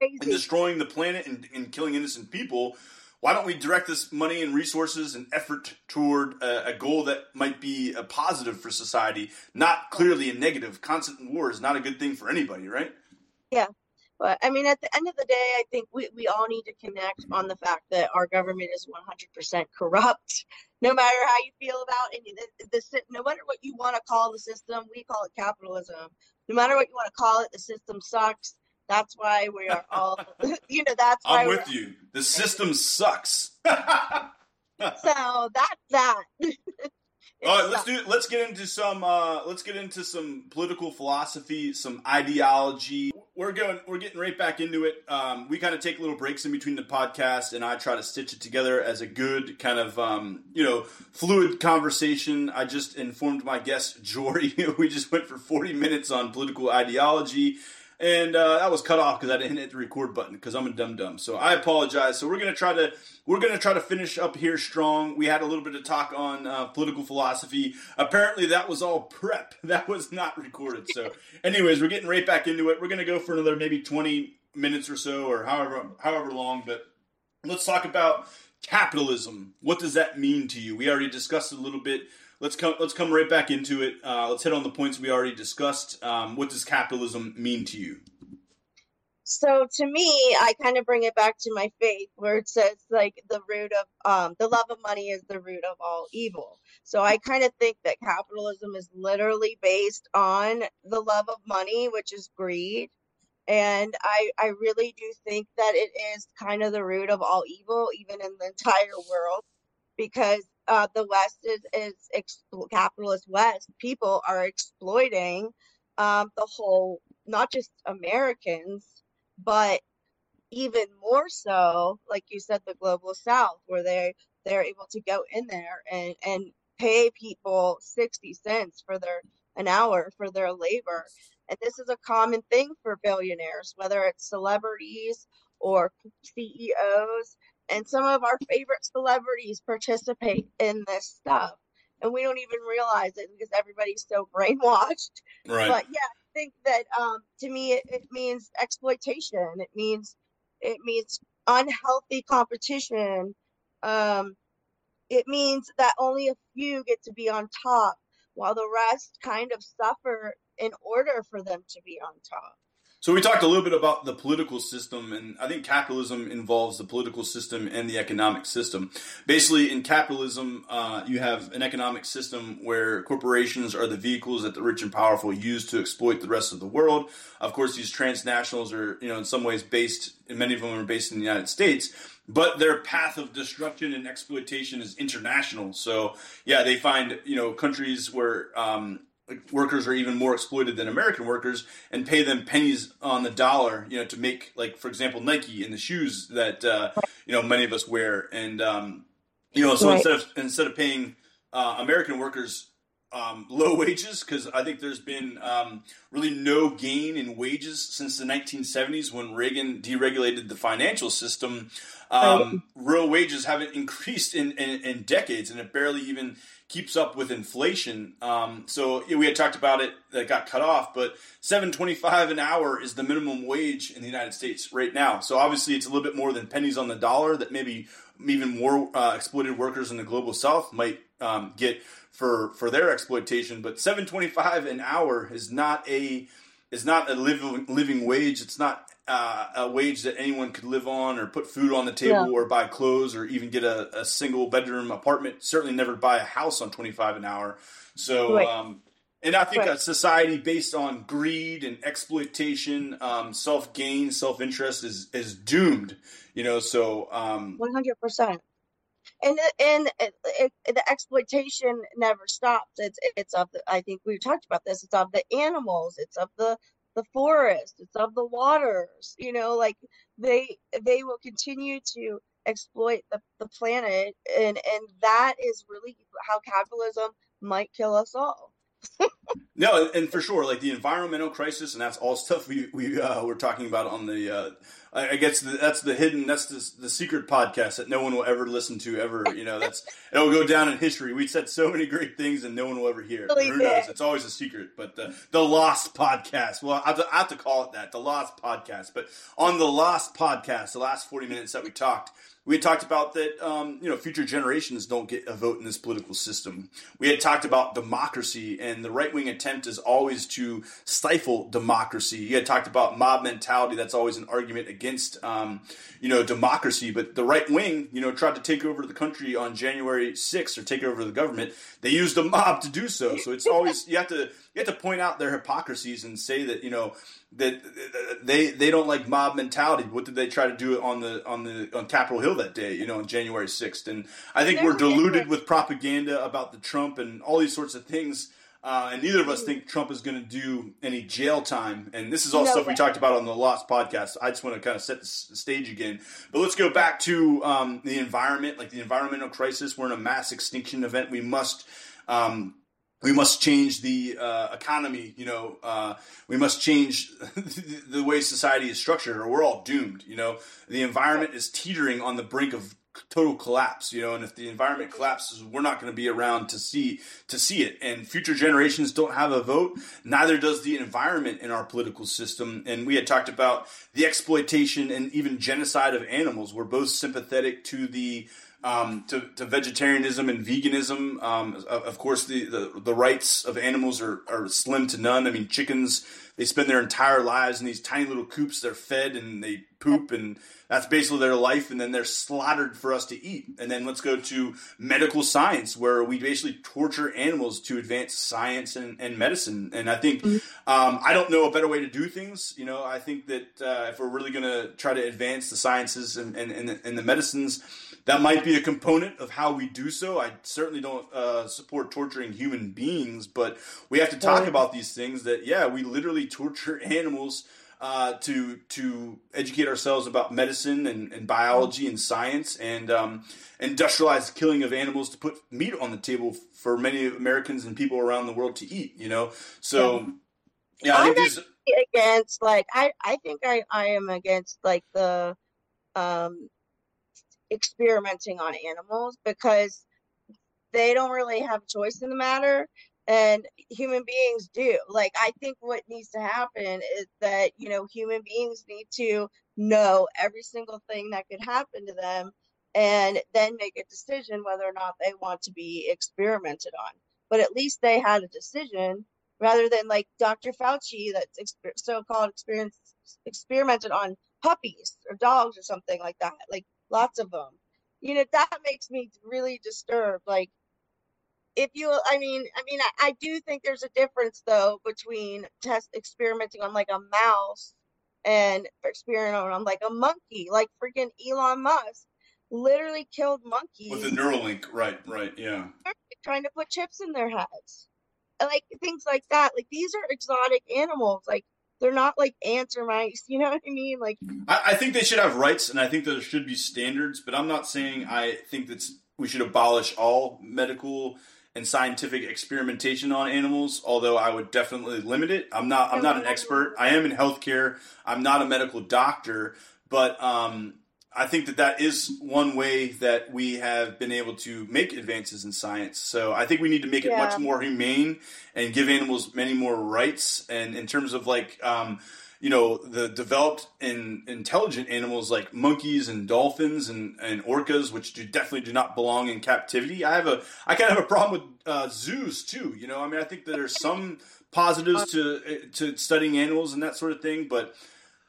and destroying the planet and, and, killing innocent people, why don't we direct this money and resources and effort toward a, a goal that might be a positive for society, not clearly a negative? Constant war is not a good thing for anybody, right? Yeah, but I mean, at the end of the day, I think we, we all need to connect on the fact that our government is 100% corrupt. No matter how you feel about it, the, the, no matter what you want to call the system, we call it capitalism. No matter what you want to call it, the system sucks. That's why we are all, you know, that's why I'm with you. The system sucks. so that's that. All right, let's do. Let's get into some. Uh, let's get into some political philosophy, some ideology. We're going. We're getting right back into it. Um, we kind of take little breaks in between the podcast, and I try to stitch it together as a good kind of um, you know fluid conversation. I just informed my guest Jory. we just went for forty minutes on political ideology and uh, that was cut off because I didn't hit the record button because I'm a dumb dumb. So I apologize. So we're gonna try to we're gonna try to finish up here strong. We had a little bit of talk on uh, political philosophy. Apparently that was all prep. That was not recorded. So, anyways, we're getting right back into it. We're gonna go for another maybe 20 minutes or so, or however however long. But let's talk about capitalism. What does that mean to you? We already discussed a little bit let's come let's come right back into it. Uh, let's hit on the points we already discussed. Um, what does capitalism mean to you? So to me, I kind of bring it back to my faith, where it says like the root of um, the love of money is the root of all evil. So I kind of think that capitalism is literally based on the love of money, which is greed. And I, I really do think that it is kind of the root of all evil, even in the entire world, because uh, the West is is capitalist West. People are exploiting um, the whole, not just Americans, but even more so, like you said, the global South, where they they're able to go in there and and pay people sixty cents for their an hour for their labor. And this is a common thing for billionaires, whether it's celebrities or CEOs and some of our favorite celebrities participate in this stuff. And we don't even realize it because everybody's so brainwashed. Right. But yeah i think that um, to me it, it means exploitation. It means it means unhealthy competition. Um, it means that only a few get to be on top while the rest kind of suffer in order for them to be on top so we talked a little bit about the political system, and I think capitalism involves the political system and the economic system. Basically, in capitalism, uh, you have an economic system where corporations are the vehicles that the rich and powerful use to exploit the rest of the world. Of course, these transnationals are, you know, in some ways based, and many of them are based in the United States but their path of destruction and exploitation is international. So yeah, they find you know countries where um, workers are even more exploited than American workers and pay them pennies on the dollar, you know, to make like for example Nike and the shoes that uh, you know many of us wear, and um, you know, so right. instead of instead of paying uh, American workers um, low wages, because I think there's been um, really no gain in wages since the 1970s when Reagan deregulated the financial system. Um, real wages haven't increased in, in, in decades, and it barely even keeps up with inflation. Um, so we had talked about it that got cut off, but 7.25 an hour is the minimum wage in the United States right now. So obviously it's a little bit more than pennies on the dollar that maybe even more uh, exploited workers in the global south might um, get for for their exploitation. But 7.25 an hour is not a is not a living living wage. It's not uh, a wage that anyone could live on or put food on the table yeah. or buy clothes or even get a, a, single bedroom apartment. Certainly never buy a house on 25 an hour. So, right. um, and I think right. a society based on greed and exploitation, um, self gain, self interest is, is doomed, you know, so, um, 100%. And, and it, it, the exploitation never stops. It's, it's of the, I think we've talked about this. It's of the animals. It's of the, the forest it's of the waters you know like they they will continue to exploit the, the planet and and that is really how capitalism might kill us all no, and for sure, like the environmental crisis, and that's all stuff we we uh, were talking about on the. Uh, I guess the, that's the hidden, that's the, the secret podcast that no one will ever listen to ever. You know, that's it'll go down in history. We said so many great things, and no one will ever hear. Really Who knows? It's always a secret. But the the Lost Podcast. Well, I have, to, I have to call it that, the Lost Podcast. But on the Lost Podcast, the last forty minutes that we talked we had talked about that, um, you know, future generations don't get a vote in this political system. We had talked about democracy, and the right wing attempt is always to stifle democracy. You had talked about mob mentality. That's always an argument against, um, you know, democracy. But the right wing, you know, tried to take over the country on January 6th or take over the government. They used a mob to do so. So it's always, you have to, you have to point out their hypocrisies and say that, you know, that they they don't like mob mentality. What did they try to do on the on the on Capitol Hill that day? You know, on January sixth, and I think we're deluded with propaganda about the Trump and all these sorts of things. Uh, and neither of us think Trump is going to do any jail time. And this is all no stuff way. we talked about on the Lost podcast. I just want to kind of set the stage again. But let's go back to um, the environment, like the environmental crisis. We're in a mass extinction event. We must um, we must change the uh, economy. You know, uh, we must change the way society is structured, or we're all doomed. You know, the environment is teetering on the brink of total collapse. You know, and if the environment collapses, we're not going to be around to see to see it. And future generations don't have a vote. Neither does the environment in our political system. And we had talked about the exploitation and even genocide of animals. We're both sympathetic to the um, to, to, vegetarianism and veganism. Um, of, of, course, the, the, the, rights of animals are, are slim to none. I mean, chickens, they spend their entire lives in these tiny little coops. They're fed and they poop, and that's basically their life. And then they're slaughtered for us to eat. And then let's go to medical science, where we basically torture animals to advance science and, and medicine. And I think, mm-hmm. um, I don't know a better way to do things. You know, I think that uh, if we're really going to try to advance the sciences and, and, and, the, and the medicines, that might be a component of how we do so. I certainly don't uh, support torturing human beings, but we have to talk about these things. That yeah, we literally torture animals uh, to to educate ourselves about medicine and, and biology and science, and um, industrialized killing of animals to put meat on the table for many Americans and people around the world to eat. You know, so yeah, I think against like I I think I I am against like the um experimenting on animals because they don't really have a choice in the matter and human beings do. Like i think what needs to happen is that you know human beings need to know every single thing that could happen to them and then make a decision whether or not they want to be experimented on. But at least they had a decision rather than like dr fauci that's exper- so-called experience experimented on puppies or dogs or something like that. Like lots of them. You know, that makes me really disturbed. Like, if you, I mean, I mean, I, I do think there's a difference though between test experimenting on like a mouse and experimenting on like a monkey, like freaking Elon Musk literally killed monkeys with the Neuralink. Right, right, yeah. Trying to put chips in their heads, like things like that. Like these are exotic animals. Like they're not like ants or mice. You know what I mean? Like, I, I, think they should have rights, and I think there should be standards. But I'm not saying I think that we should abolish all medical and scientific experimentation on animals. Although I would definitely limit it. I'm not. I'm not an expert. I am in healthcare. I'm not a medical doctor, but um, I think that that is one way that we have been able to make advances in science. So I think we need to make yeah. it much more humane and give animals many more rights. And in terms of like, um, you know, the developed and intelligent animals like monkeys and dolphins and, and orcas, which do, definitely do not belong in captivity. I have a, I kind of have a problem with uh, zoos too. You know, I mean, I think that there's some positives to to studying animals and that sort of thing, but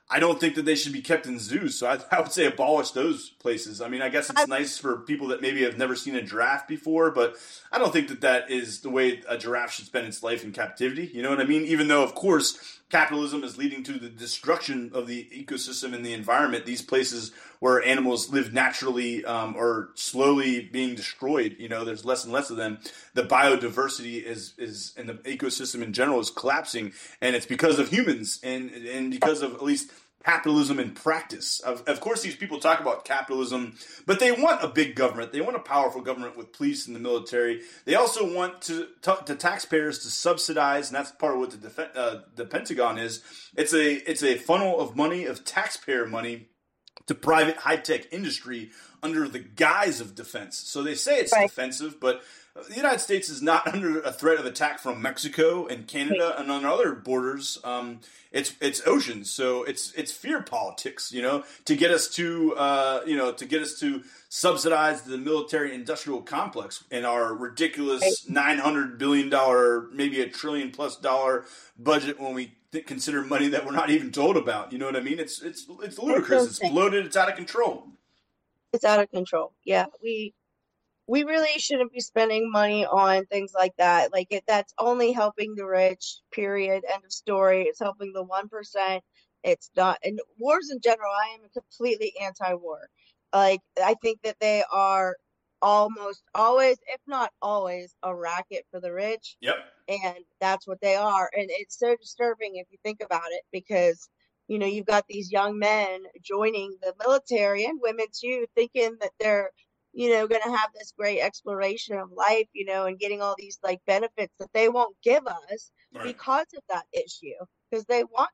I don't think that they should be kept in zoos. So I, I, would say abolish those places. I mean, I guess it's I, nice for people that maybe have never seen a giraffe before, but I don't think that that is the way a giraffe should spend its life in captivity. You know what I mean? Even though, of course, capitalism is leading to the destruction of the ecosystem and the environment. These places where animals live naturally um, are slowly being destroyed. You know, there's less and less of them. The biodiversity is is and the ecosystem in general is collapsing, and it's because of humans and and because of at least capitalism in practice. Of, of course, these people talk about capitalism, but they want a big government. They want a powerful government with police and the military. They also want to, to, to taxpayers to subsidize, and that's part of what the def- uh, the Pentagon is. It's a it's a funnel of money of taxpayer money to private high tech industry under the guise of defense. So they say it's right. defensive, but the United States is not under a threat of attack from Mexico and Canada and on other borders. Um, it's it's oceans, so it's it's fear politics, you know, to get us to uh, you know to get us to subsidize the military industrial complex in our ridiculous nine hundred billion dollar, maybe a trillion plus dollar budget when we th- consider money that we're not even told about. You know what I mean? It's it's it's ludicrous. It's bloated. It's out of control. It's out of control. Yeah, we we really shouldn't be spending money on things like that. Like it, that's only helping the rich. Period. End of story. It's helping the one percent. It's not. And wars in general, I am completely anti-war. Like I think that they are almost always, if not always, a racket for the rich. Yep. And that's what they are. And it's so disturbing if you think about it, because you know you've got these young men joining the military and women too, thinking that they're you know, going to have this great exploration of life, you know, and getting all these like benefits that they won't give us right. because of that issue, because they want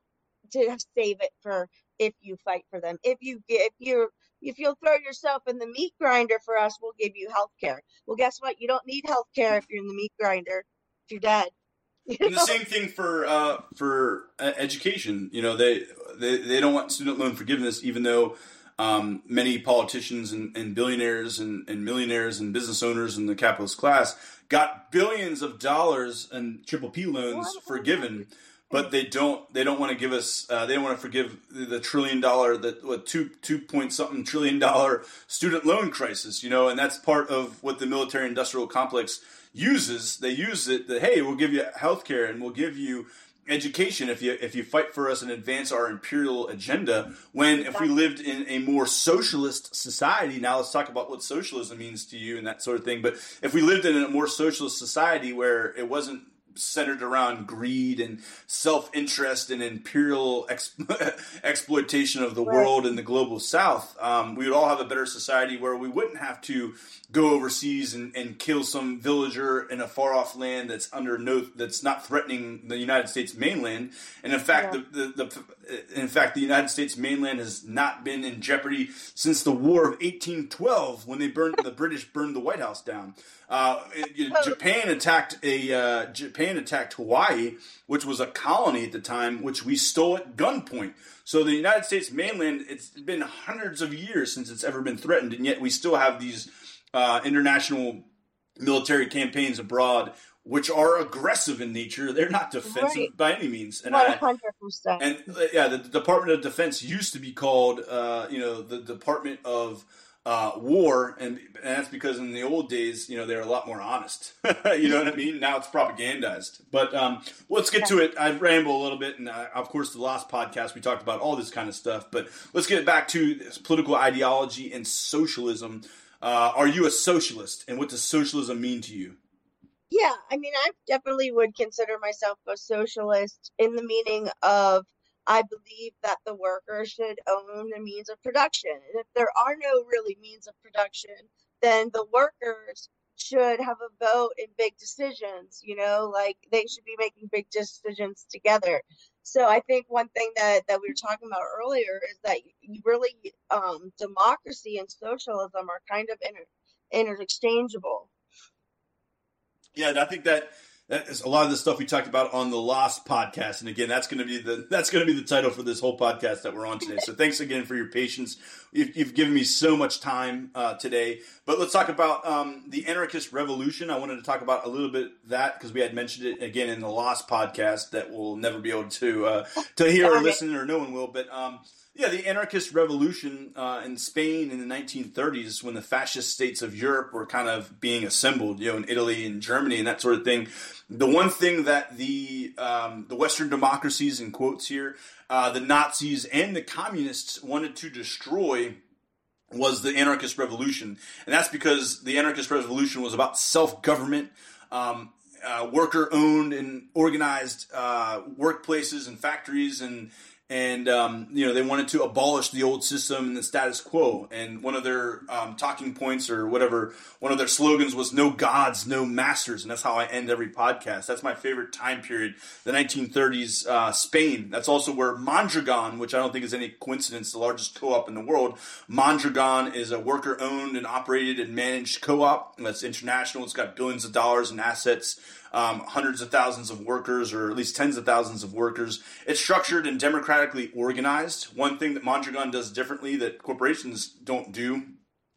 to save it for if you fight for them. If you get, if you're, if you'll throw yourself in the meat grinder for us, we'll give you health care. Well, guess what? You don't need health care if you're in the meat grinder. If you're dead. You know? And the same thing for uh, for uh, education. You know, they, they they don't want student loan forgiveness, even though um, many politicians and, and billionaires and, and, millionaires and business owners in the capitalist class got billions of dollars in triple P loans forgiven, but they don't they don't want to give us uh, they don't want to forgive the trillion dollar that what two two point something trillion dollar student loan crisis, you know, and that's part of what the military industrial complex uses. They use it that hey, we'll give you health care and we'll give you education if you if you fight for us and advance our imperial agenda when if we lived in a more socialist society now let's talk about what socialism means to you and that sort of thing but if we lived in a more socialist society where it wasn't centered around greed and self-interest and imperial ex- exploitation of the right. world and the global south um, we would all have a better society where we wouldn't have to go overseas and, and kill some villager in a far off land that's under no that's not threatening the United States mainland. And in fact, yeah. the, the, the, in fact the United States mainland has not been in jeopardy since the War of 1812 when they burned the British burned the White House down. Uh, Japan attacked a uh, Japan attacked Hawaii, which was a colony at the time, which we stole at gunpoint. So the United States mainland, it's been hundreds of years since it's ever been threatened, and yet we still have these uh, international military campaigns abroad, which are aggressive in nature. They're not defensive right. by any means. And 100%. I, and uh, yeah, the, Department of Defense used to be called, uh, you know, the Department of uh, War, and, and, that's because in the old days, you know, they're a lot more honest. you know what I mean? Now it's propagandized. But um, let's get to it. I ramble a little bit, and uh, of course, the last podcast we talked about all this kind of stuff. But let's get back to political ideology and socialism. Uh, are you a socialist, and what does socialism mean to you? Yeah, I mean, I definitely would consider myself a socialist in the meaning of I believe that the worker should own the means of production. And if there are no really means of production, then the workers should have a vote in big decisions, you know, like they should be making big decisions together. So I think one thing that, that we were talking about earlier is that you really um, democracy and socialism are kind of inter, interchangeable. Yeah, and I think that that is a lot of the stuff we talked about on the Lost podcast. And again, that's going to be the that's going to be the title for this whole podcast that we're on today. So thanks again for your patience. You've, you've given me so much time uh, today. But let's talk about um, the anarchist revolution. I wanted to talk about a little bit that because we had mentioned it again in the Lost podcast that we'll never be able to uh, to hear or listen, or no one will. But um, yeah, the anarchist revolution uh, in Spain in the 1930s, when the fascist states of Europe were kind of being assembled, you know, in Italy and Germany and that sort of thing. The one thing that the um, the Western democracies, in quotes here, uh, the Nazis and the communists wanted to destroy was the anarchist revolution, and that's because the anarchist revolution was about self government. Um, uh, worker owned and organized uh, workplaces and factories and and um, you know they wanted to abolish the old system and the status quo. And one of their um, talking points or whatever, one of their slogans was "No gods, no masters," and that's how I end every podcast. That's my favorite time period, the 1930s uh, Spain. That's also where Mondragon, which I don't think is any coincidence, the largest co-op in the world. Mondragon is a worker-owned and operated and managed co-op that's international. It's got billions of dollars in assets um, hundreds of thousands of workers, or at least tens of thousands of workers. It's structured and democratically organized. One thing that Mondragon does differently that corporations don't do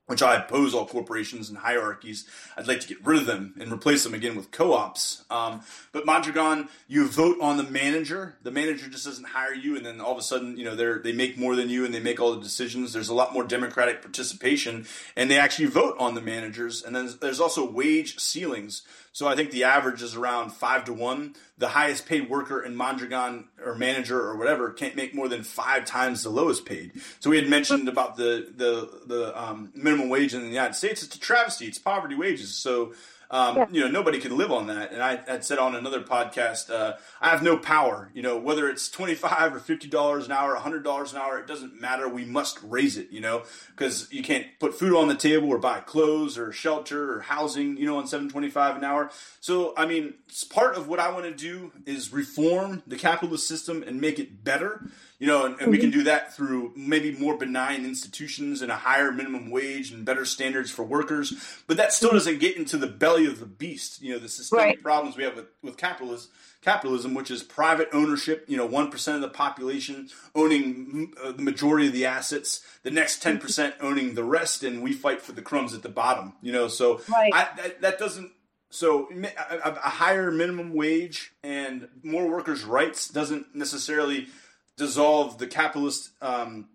which I oppose all corporations and hierarchies. I'd like to get rid of them and replace them again with co-ops. Um, but Mondragon, you vote on the manager. The manager just doesn't hire you, and then all of a sudden, you know, they they make more than you, and they make all the decisions. There's a lot more democratic participation, and they actually vote on the managers. And then there's also wage ceilings. So I think the average is around five to one. The highest paid worker in Mondragon or manager or whatever can't make more than five times the lowest paid. So we had mentioned about the the the um, minimum wage in the United States. It's a travesty. It's poverty wages. So um, yeah. You know, nobody can live on that. And I had said on another podcast, uh, I have no power. You know, whether it's twenty five or fifty dollars an hour, hundred dollars an hour, it doesn't matter. We must raise it. You know, because you can't put food on the table or buy clothes or shelter or housing. You know, on seven twenty five an hour. So I mean, part of what I want to do is reform the capitalist system and make it better. You know, and, and we can mm-hmm. do that through maybe more benign institutions and a higher minimum wage and better standards for workers. But that still doesn't get into the belly of the beast. You know, the systemic right. problems we have with, with capitalism, capitalism, which is private ownership. You know, one percent of the population owning uh, the majority of the assets, the next ten percent owning the rest, and we fight for the crumbs at the bottom. You know, so right. I, that, that doesn't so a, a, higher minimum wage and more workers' rights doesn't necessarily dissolve the capitalist, um,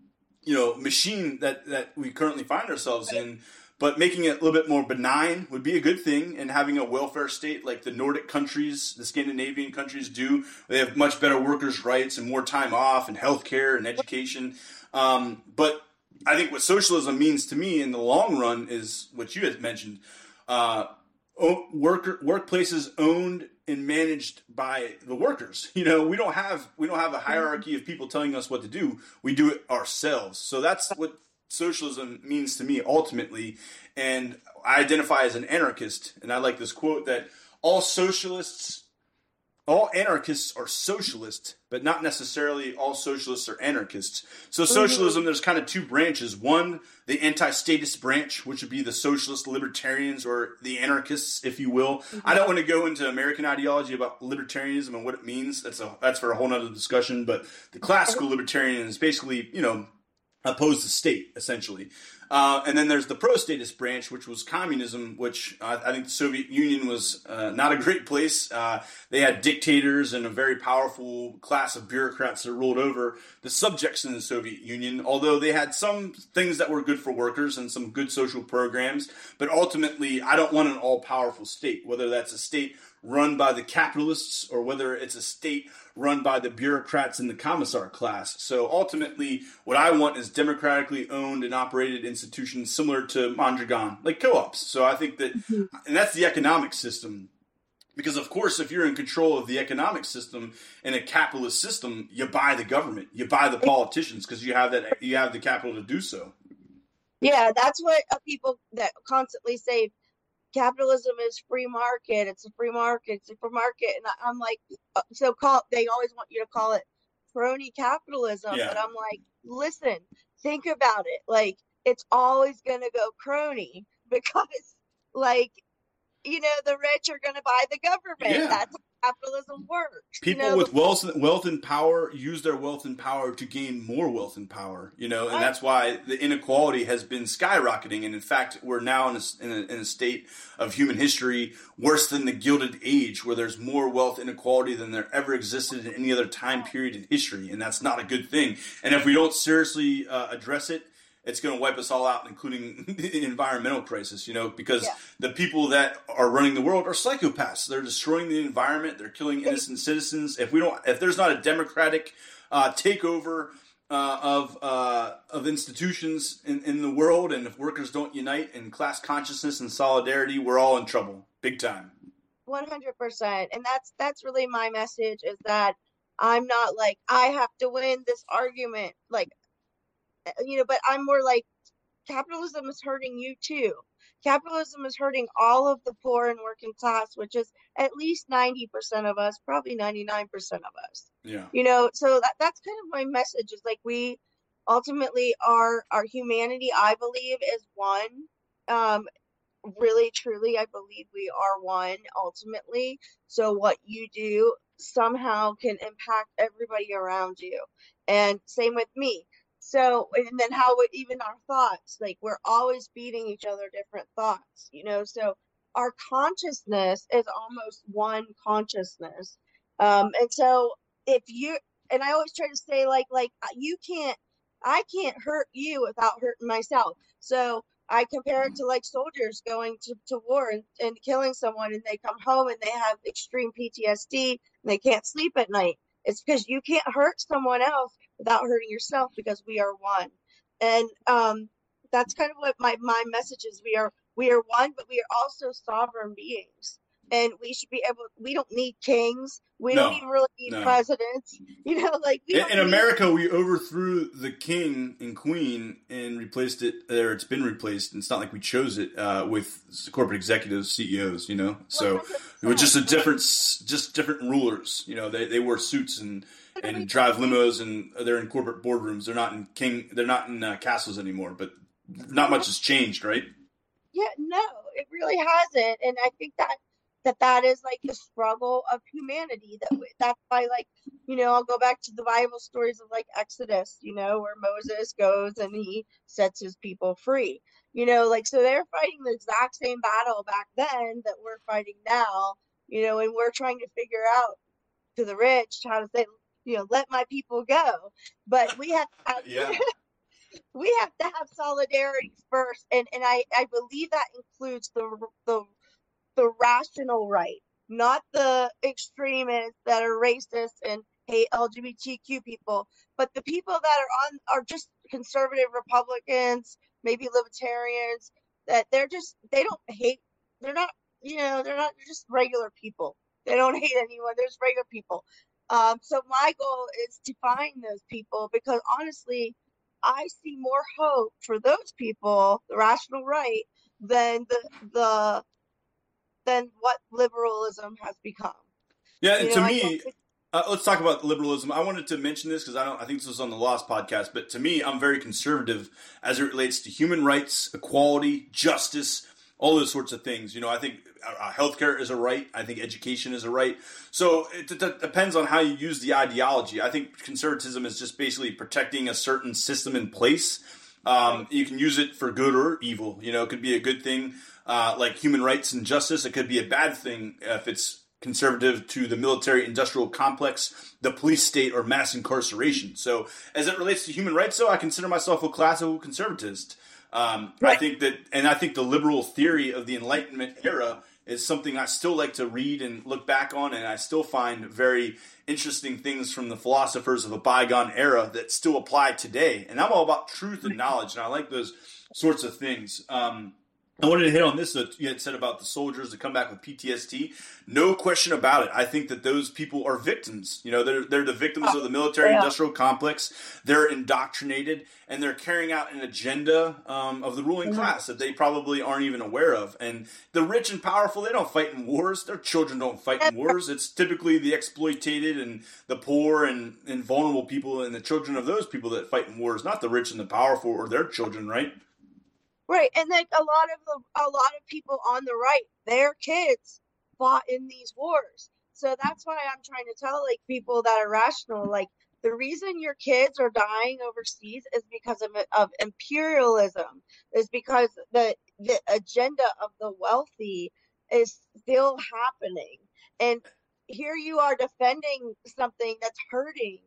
you know, machine that that we currently find ourselves in. But making it a little bit more benign would be a good thing, and having a welfare state like the Nordic countries, the Scandinavian countries do, they have much better workers' rights and more time off, and health care and education. Um, but I think what socialism means to me in the long run is what you had mentioned: uh, worker workplaces owned and managed by the workers. You know, we don't have we don't have a hierarchy of people telling us what to do. We do it ourselves. So that's what socialism means to me ultimately. And I identify as an anarchist, and I like this quote that all socialists all anarchists are socialists, but not necessarily all socialists are anarchists. So mm-hmm. socialism, there's kind of two branches. One, the anti-statist branch, which would be the socialist libertarians or the anarchists, if you will. Mm-hmm. I don't want to go into American ideology about libertarianism and what it means. That's a that's for a whole nother discussion. But the classical libertarian is basically, you know, opposed the state essentially. Uh, and then there's the pro-statist branch, which was communism, which uh, I think the Soviet Union was uh, not a great place. Uh, they had dictators and a very powerful class of bureaucrats that ruled over the subjects in the Soviet Union. Although they had some things that were good for workers and some good social programs, but ultimately, I don't want an all-powerful state. Whether that's a state run by the capitalists or whether it's a state run by the bureaucrats in the commissar class. So ultimately, what I want is democratically owned and operated institutions similar to Mondragon, like co ops. So I think that, mm-hmm. and that's the economic system. Because of course, if you're in control of the economic system in a capitalist system, you buy the government, you buy the politicians because you have that you have the capital to do so. Yeah, that's what uh, people that constantly say capitalism is free market. It's a free market. It's a free market. And I'm like, uh, so call. They always want you to call it crony capitalism, yeah. but I'm like, listen, think about it. Like it's always going to go crony because, like, you know, the rich are going to buy the government. Yeah. That's how capitalism works. People you know, with wealth, wealth and power use their wealth and power to gain more wealth and power. You know, and right. that's why the inequality has been skyrocketing. And in fact, we're now in a, in a, in a state of human history worse than the Gilded Age, where there's more wealth inequality than there ever existed in any other time period in history, and that's not a good thing. And if we don't seriously uh, address it, it's going to wipe us all out, including the environmental crisis, you know, because yeah. the people that are running the world are psychopaths. They're destroying the environment. They're killing innocent citizens. If we don't, if there's not a democratic uh, takeover uh, of uh, of institutions in, in the world, and if workers don't unite in class consciousness and solidarity, we're all in trouble, big time. One hundred percent, and that's that's really my message is that I'm not like I have to win this argument, like you know. But I'm more like capitalism is hurting you too. Capitalism is hurting all of the poor and working class, which is at least 90% of us, probably 99% of us. Yeah. You know, so that, that's kind of my message is like we ultimately our our humanity, I believe, is one. Um, really truly i believe we are one ultimately so what you do somehow can impact everybody around you and same with me so and then how would even our thoughts like we're always feeding each other different thoughts you know? So our consciousness is almost one consciousness. Um and so if you and i always try to say like like uh, you can't i can't hurt you without hurting myself. So I compare it to like soldiers going to, to war and, and killing someone and they come home and they have extreme PTSD and they can't sleep at night. It's because you can't hurt someone else without hurting yourself because we are one. And um, that's kind of what my, my message is. We are we are one, but we are also sovereign beings and we should be able we don't need kings. We no, don't even really need no. presidents you know like in, in america we overthrew the king and queen and replaced it or it's been replaced. It's not like we chose it uh, with corporate executives ceos you know? So it was just a different just different rulers you know? They, they wear suits and and drive limos and they're in corporate boardrooms. They're not in king they're not in uh, castles anymore but not much has changed right? Yeah no it really hasn't. And i think that that that is like the struggle of humanity that that's why like you know i'll go back to the bible stories of like exodus you know where moses goes and he sets his people free you know like so they're fighting the exact same battle back then that we're fighting now you know and we're trying to figure out to the rich how to say you know let my people go but we have to have, yeah. we have to have solidarity first and and i i believe that includes the the the rational right, not the extremists that are racist and hate LGBTQ people, but the people that are on are just conservative Republicans, maybe libertarians, that they're just they don't hate they're not you know, they're not they're just regular people. They don't hate anyone, there's regular people. Um, so my goal is to find those people because honestly, I see more hope for those people, the rational right, than the the than what liberalism has become. Yeah, and you to know, me, uh, let's talk about liberalism. I wanted to mention this because I don't. I think this was on the Lost podcast, but to me, I'm very conservative as it relates to human rights, equality, justice, all those sorts of things. You know, I think uh, healthcare is a right. I think education is a right. So it, it, depends on how you use the ideology. I think conservatism is just basically protecting a certain system in place. Um, you can use it for good or evil. You know, it could be a good thing uh, like human rights and justice. It could be a bad thing if it's conservative to the military industrial complex, the police state, or mass incarceration. So, as it relates to human rights, though, I consider myself a classical conservatist. Um, right. I think that, and I think the liberal theory of the Enlightenment era is something I still like to read and look back on, and I still find very interesting things from the philosophers of a bygone era that still apply today. And I'm all about truth and knowledge, and I like those sorts of things. Um, I wanted to hit on this that you had said about the soldiers that come back with PTSD. No question about it. I think that those people are victims. You know, they're they're the victims oh, of the military industrial complex. They're indoctrinated and they're carrying out an agenda um, of the ruling mm-hmm. class that they probably aren't even aware of. And the rich and powerful, they don't fight in wars. Their children don't fight in wars. It's typically the exploited and the poor and, and vulnerable people and the children of those people that fight in wars, not the rich and the powerful or their children, right? Right, and like a lot of the a lot of people on the right, their kids fought in these wars. So that's why I'm trying to tell like people that are rational, like the reason your kids are dying overseas is because of of imperialism, is because the the agenda of the wealthy is still happening, and here you are defending something that's hurting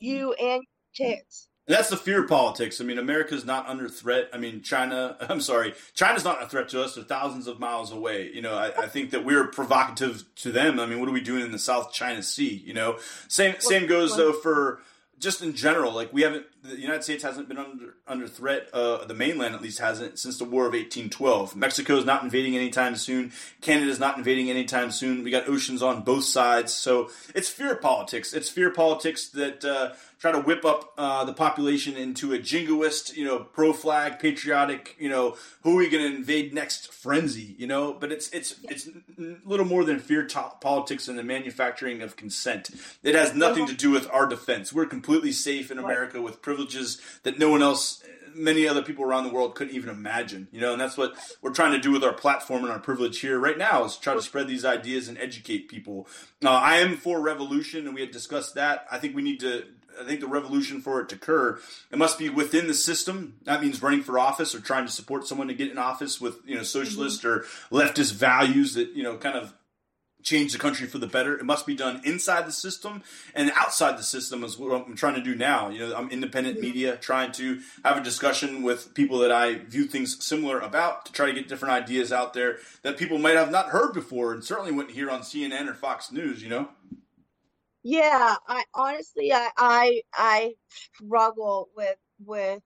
you and kids. And that's the fear of politics. I mean, America's not under threat. I mean, China, I'm sorry, China's not a threat to us. They're thousands of miles away. You know, I, I, think that we're provocative to them. I mean, what are we doing in the South China Sea? You know, same, same goes though for just in general. Like we haven't, the United States hasn't been under under threat. Uh, the mainland, at least, hasn't since the War of 1812. Mexico is not invading anytime soon. Canada is not invading anytime soon. We got oceans on both sides, so it's fear politics. It's fear politics that uh, try to whip up uh, the population into a jingoist, you know, pro flag, patriotic, you know, who are we going to invade next frenzy, you know? But it's it's it's a little more than fear to- politics and the manufacturing of consent. It has nothing to do with our defense. We're completely safe in America with privileges that no one else many other people around the world couldn't even imagine. You know, and that's what we're trying to do with our platform and our privilege here right now is try to spread these ideas and educate people. Uh, I am for revolution, and we had discussed that. I think we need to I think the revolution for it to occur, it must be within the system. That means running for office or trying to support someone to get in office with you know socialist mm-hmm. or leftist values that you know kind of change the country for the better. It must be done inside the system and outside the system is what I'm trying to do now. You know, I'm independent mm-hmm. media, trying to have a discussion with people that I view things similar about to try to get different ideas out there that people might have not heard before and certainly wouldn't hear on CNN or Fox News. You know. Yeah, I honestly I I I struggle with with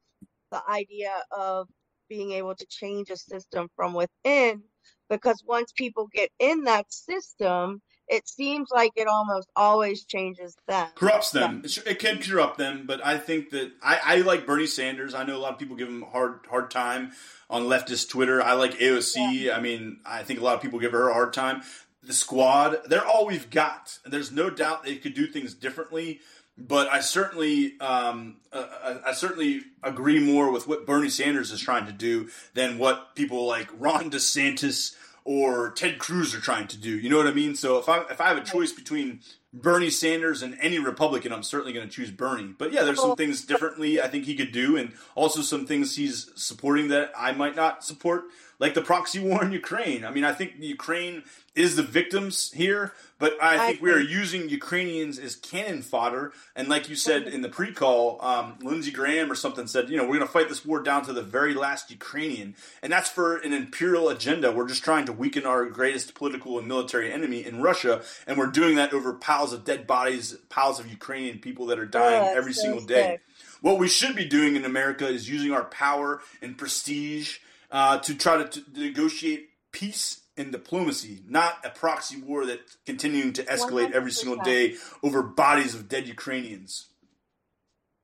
the idea of being able to change a system from within because once people get in that system, it seems like it almost always changes them. Corrupts them. It can corrupt them, but I think that I, I like Bernie Sanders. I know a lot of people give him a hard hard time on leftist Twitter. I like AOC. Yeah. I mean, I think a lot of people give her a hard time the squad, they're all we've got. There's no doubt they could do things differently, but I certainly, um, uh, I certainly agree more with what Bernie Sanders is trying to do than what people like Ron DeSantis or Ted Cruz are trying to do. You know what I mean? So if I if I have a choice between Bernie Sanders and any Republican, I'm certainly going to choose Bernie. But yeah, there's some things differently I think he could do, and also some things he's supporting that I might not support like the proxy war in Ukraine. I mean, I think Ukraine is the victims here, but I think we are using Ukrainians as cannon fodder. And like you said in the pre-call, um, Lindsey Graham or something said, you know, we're going to fight this war down to the very last Ukrainian, and that's for an imperial agenda. We're just trying to weaken our greatest political and military enemy in Russia, and we're doing that over piles of dead bodies, piles of Ukrainian people that are dying oh, every so single day. What we should be doing in America is using our power and prestige uh, to try to, to, negotiate peace and diplomacy, not a proxy war that's continuing to escalate 100%. every single day over bodies of dead Ukrainians.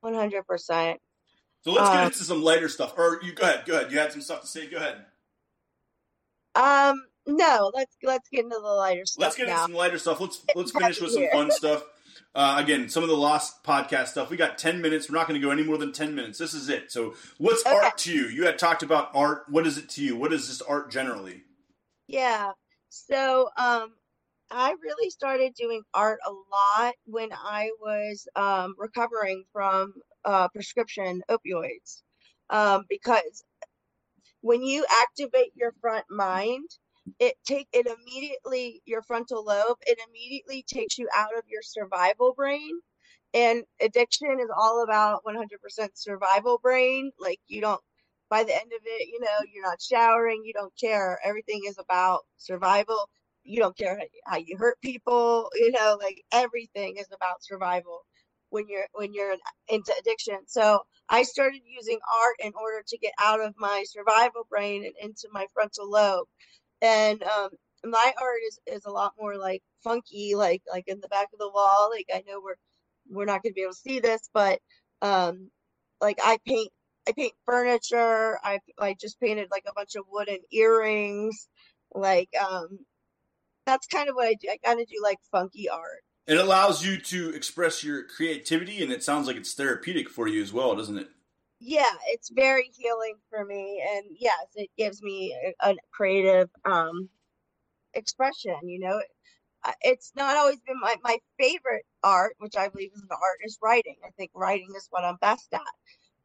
One hundred percent. So let's get uh, into some lighter stuff. Or you go ahead. Go ahead. You had some stuff to say. Go ahead. Um. No. Let's let's get into the lighter stuff. Let's get now. into some lighter stuff. Let's let's finish with some fun stuff. Uh, again, some of the lost podcast stuff. We got 10 minutes. We're not going to go any more than 10 minutes. This is it. So, what's okay. art to you? You had talked about art. What is it to you? What is this art generally? Yeah. So, um, I really started doing art a lot when I was um, recovering from uh, prescription opioids um, because when you activate your front mind, it take it immediately your frontal lobe it immediately takes you out of your survival brain and addiction is all about 100% survival brain like you don't by the end of it you know you're not showering you don't care everything is about survival you don't care how you hurt people you know like everything is about survival when you're when you're into addiction so i started using art in order to get out of my survival brain and into my frontal lobe and um my art is is a lot more like funky like like in the back of the wall like i know we're we're not going to be able to see this but um like i paint i paint furniture i i just painted like a bunch of wooden earrings like um that's kind of what i do i kind of do like funky art. It allows you to express your creativity and it sounds like it's therapeutic for you as well doesn't it yeah, it's very healing for me, and yes, it gives me a, a creative um, expression. You know, it's not always been my my favorite art, which I believe is an art, is writing. I think writing is what I'm best at.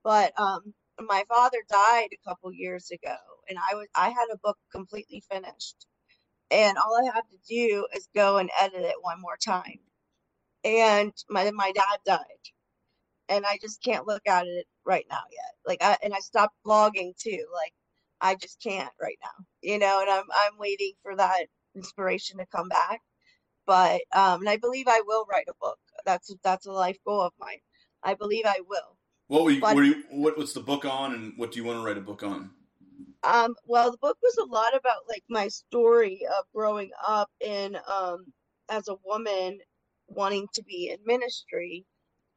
But um, my father died a couple years ago, and I was I had a book completely finished, and all I have to do is go and edit it one more time. And my my dad died, and I just can't look at it right now yet. Like I and I stopped blogging too. Like I just can't right now. You know, and I'm I'm waiting for that inspiration to come back. But um and I believe I will write a book. That's that's a life goal of mine. I believe I will. What were you, what, you, what what's the book on, and what do you want to write a book on? Um, well, the book was a lot about like my story of growing up in um as a woman wanting to be in ministry.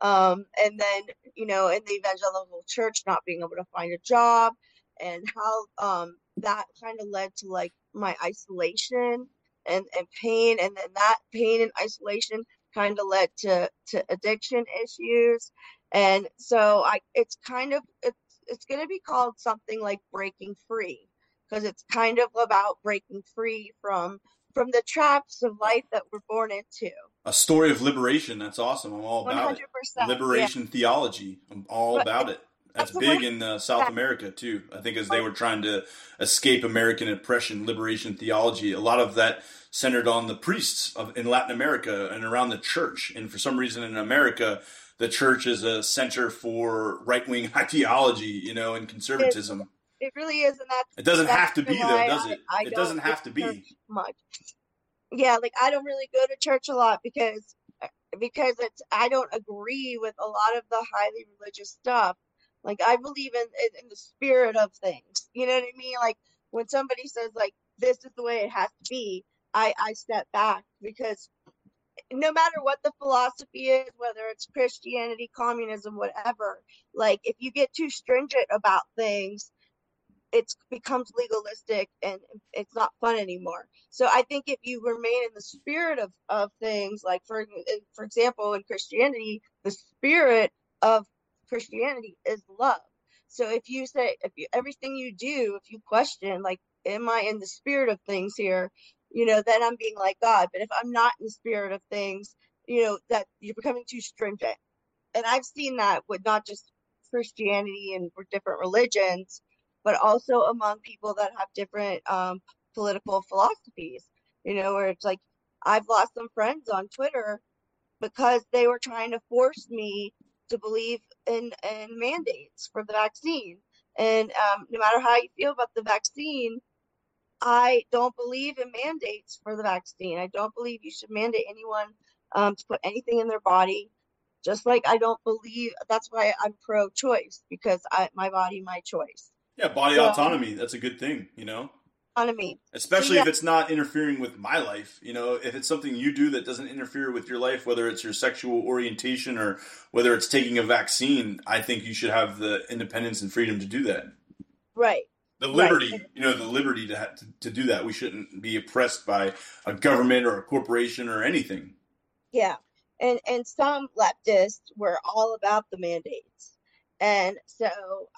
Um, and then, you know, in the evangelical church not being able to find a job and how um that kind of led to like my isolation and, and pain. And then that pain and isolation kind of led to to addiction issues. And so i it's kind of it's it's going to be called something like breaking free because it's kind of about breaking free from from the traps of life that we're born into a story of liberation that's awesome i'm all about 100%, it liberation yeah. theology i'm all but about it that's big in uh, South America too. I think as they were trying to escape American oppression, liberation theology, a lot of that centered on the priests of, in Latin America and around the church. And for some reason in America, the church is a center for right wing ideology, you know, and conservatism. It, it really is, and that it doesn't have to be though, does it? I, I it doesn't have to be much. Yeah, like I don't really go to church a lot because uh, because it's I don't agree with a lot of the highly religious stuff like I believe in, in, in the spirit of things. You know what I mean? Like when somebody says like this is the way it has to be, I I step back because no matter what the philosophy is, whether it's Christianity, communism, whatever, like if you get too stringent about things, it becomes legalistic and it's not fun anymore. So I think if you remain in the spirit of, of things, like for for example, in Christianity, the spirit of Christianity is love. So if you say if you everything you do, if you question like, am I in the spirit of things here? You know, then I'm being like God. But if I'm not in the spirit of things, you know, that you're becoming too stringent. And I've seen that with not just Christianity and different religions, but also among people that have different um, political philosophies. You know, where it's like I've lost some friends on Twitter because they were trying to force me to believe in, in mandates for the vaccine. And um, no matter how you feel about the vaccine, I don't believe in mandates for the vaccine. I don't believe you should mandate anyone um, to put anything in their body. Just like I don't believe that's why I'm pro-choice because I my body, my choice. Yeah, body so, autonomy. That's a good thing, you know autonomy. Especially yeah. if it's not interfering with my life. You know, if it's something you do that doesn't interfere with your life, whether it's your sexual orientation or whether it's taking a vaccine, I think you should have the independence and freedom to do that. Right. The liberty, right. you know, the liberty to, to to do that. We shouldn't be oppressed by a government or a corporation or anything. Yeah, and and some leftists were all about the mandates and so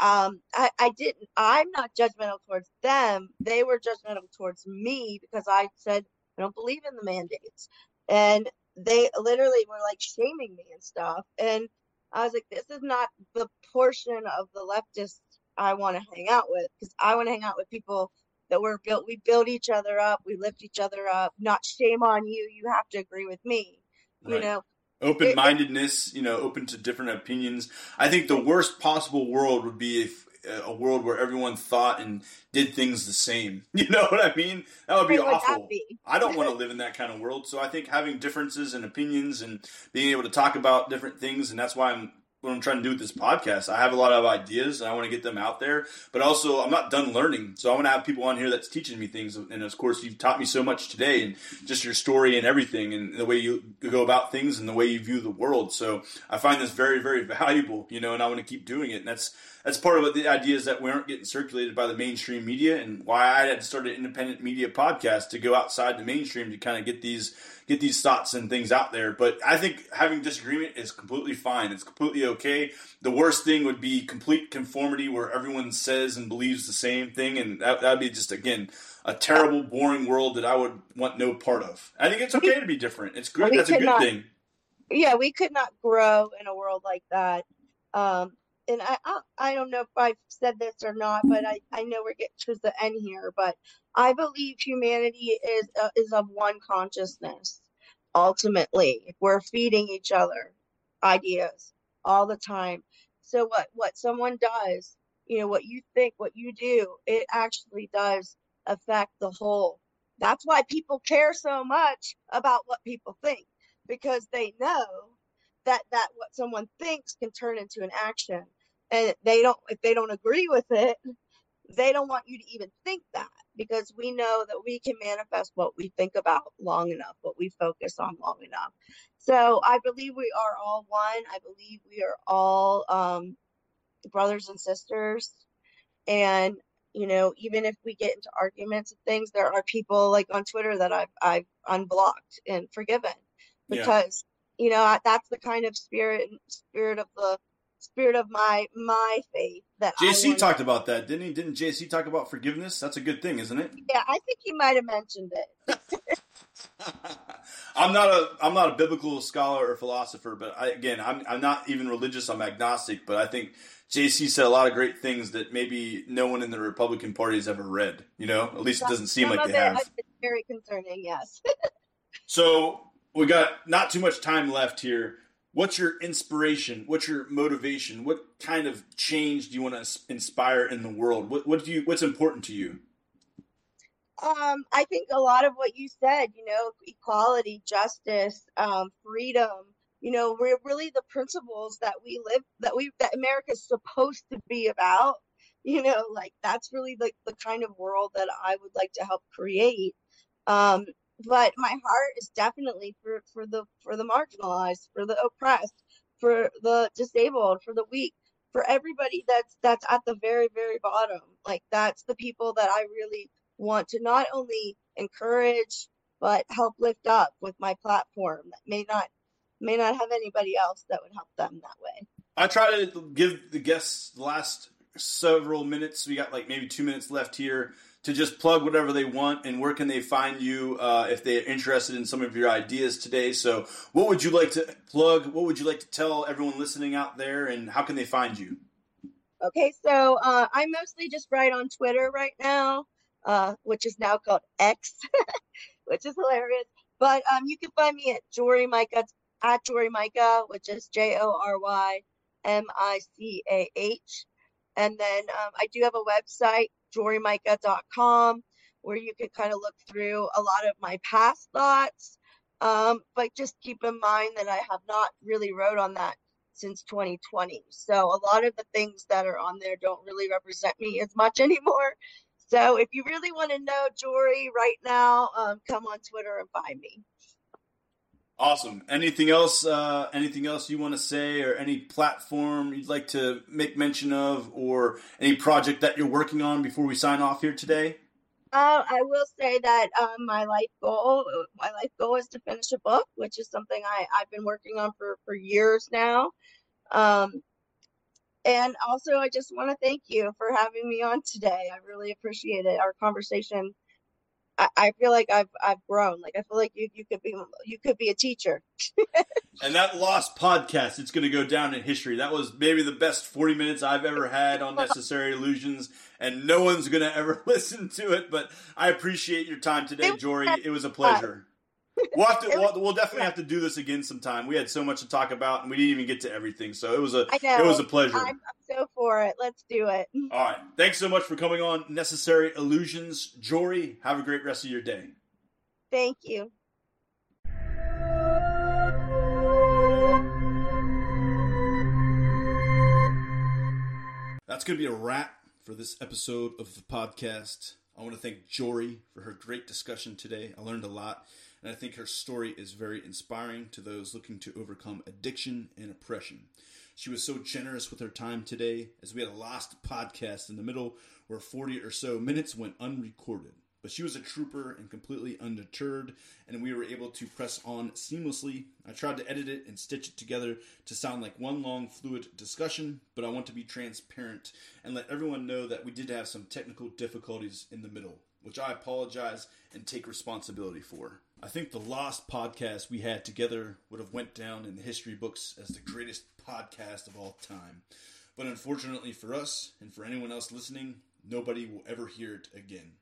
um, I, I didn't, I'm not judgmental towards them. They were judgmental towards me because I said, I don't believe in the mandates. And they literally were like shaming me and stuff. And I was like, this is not the portion of the leftists I want to hang out with because I want to hang out with people that we're built, we build each other up, we lift each other up, not shame on you. You have to agree with me. Right. You know, open mindedness, you know, open to different opinions. I think the worst possible world would be if uh, a world where everyone thought and did things the same. You know what I mean? That would be awful. Be? I don't want to live in that kind of world. So I think having differences and opinions and being able to talk about different things, and that's why I'm what I'm trying to do with this podcast. I have a lot of ideas and I want to get them out there, but also I'm not done learning. So I want to have people on here that's teaching me things. And of course, you've taught me so much today and just your story and everything and the way you go about things and the way you view the world. So I find this very, very valuable, you know, and I want to keep doing it. And that's, that's part of what the idea is that we aren't getting circulated by the mainstream media and why I had to start an independent media podcast to go outside the mainstream to kind of get these get these thoughts and things out there. But I think having disagreement is completely fine. It's completely okay. The worst thing would be complete conformity where everyone says and believes the same thing, and that would be just again a terrible, boring world that I would want no part of. I think it's okay to be different. It's good. That's a good not, thing. Yeah, we could not grow in a world like that. Um, and I, I, I don't know if I've said this or not, but I, I know we're getting towards the end here. But I believe humanity is uh, is of one consciousness. Ultimately, we're feeding each other ideas all the time. So what what someone does, you know, what you think, what you do, it actually does affect the whole. That's why people care so much about what people think because they know that that what someone thinks can turn into an action and they don't if they don't agree with it they don't want you to even think that because we know that we can manifest what we think about long enough what we focus on long enough. So i believe we are all one. I believe we are all um, brothers and sisters. And you know even if we get into arguments and things there are people like on twitter that i've i've unblocked and forgiven because yeah. you know that's the kind of spirit spirit of the spirit of my my faith that JC talked about that, didn't he? Didn't JC talk about forgiveness? That's a good thing, isn't it? Yeah, I think he might have mentioned it. I'm not a I'm not a biblical scholar or philosopher, but I, again, I'm I'm not even religious. I'm agnostic, but I think JC said a lot of great things that maybe no one in the Republican Party has ever read. You know, at least it doesn't seem Some like they have. Very concerning, yes. so we got not too much time left here what's your inspiration? What's your motivation? What kind of change do you want to inspire in the world? What, what do you? What's important to you? Um, I think a lot of what you said, you know, equality, justice, um, freedom, you know, we're really the principles that we live, that we, that America is supposed to be about, you know, like that's really like the, the kind of world that I would like to help create. Um, but my heart is definitely for for the for the marginalized for the oppressed for the disabled for the weak for everybody that's that's at the very very bottom. Like that's the people that i really want to not only encourage but help lift up with my platform that may not may not have anybody else that would help them that way. I try to give the guests the last several minutes. We got like maybe two minutes left here to just plug whatever they want and where can they find you uh, if they're interested in some of your ideas today? So what would you like to plug? What would you like to tell everyone listening out there and how can they find you? Okay so uh, i mostly just write on twitter right now uh, which is now called x which is hilarious. But um, you can find me at jory micah at jory micah which is j-o-r-y m-i-c-a-h and then um, i do have a website jorymicah.com, where you can kind of look through a lot of my past thoughts. Um, but just keep in mind that I have not really wrote on that since 2020. So a lot of the things that are on there don't really represent me as much anymore. So if you really want to know Jory right now, um, come on Twitter and find me. Awesome. Anything else? Uh, anything else you want to say, or any platform you'd like to make mention of, or any project that you're working on before we sign off here today? Uh, I will say that um, my life goal, my life goal is to finish a book, which is something I, I've been working on for for years now. Um, and also, I just want to thank you for having me on today. I really appreciate it. Our conversation I, I feel like I've I've grown. Like I feel like you you could be you could be a teacher. and that lost podcast, it's going to go down in history. That was maybe the best forty minutes I've ever had on Necessary Illusions, and no one's going to ever listen to it. But I appreciate your time today, Jory. It was a pleasure. We'll have to. We'll, we'll, definitely have to do this again sometime. We had so much to talk about, and we didn't even get to everything. So it was a. It was a pleasure. I'm, I'm so for it. Let's do it. All right. Thanks so much for coming on Necessary Illusions, Jory. Have a great rest of your day. Thank you. That's going to be a wrap for this episode of the podcast. I want to thank Jory for her great discussion today. I learned a lot. And I think her story is very inspiring to those looking to overcome addiction and oppression. She was so generous with her time today as we had a lost podcast in the middle where 40 or so minutes went unrecorded. But she was a trooper and completely undeterred, and we were able to press on seamlessly. I tried to edit it and stitch it together to sound like one long, fluid discussion, but I want to be transparent and let everyone know that we did have some technical difficulties in the middle, which I apologize and take responsibility for. I think the last podcast we had together would have went down in the history books as the greatest podcast of all time. But unfortunately for us and for anyone else listening, nobody will ever hear it again.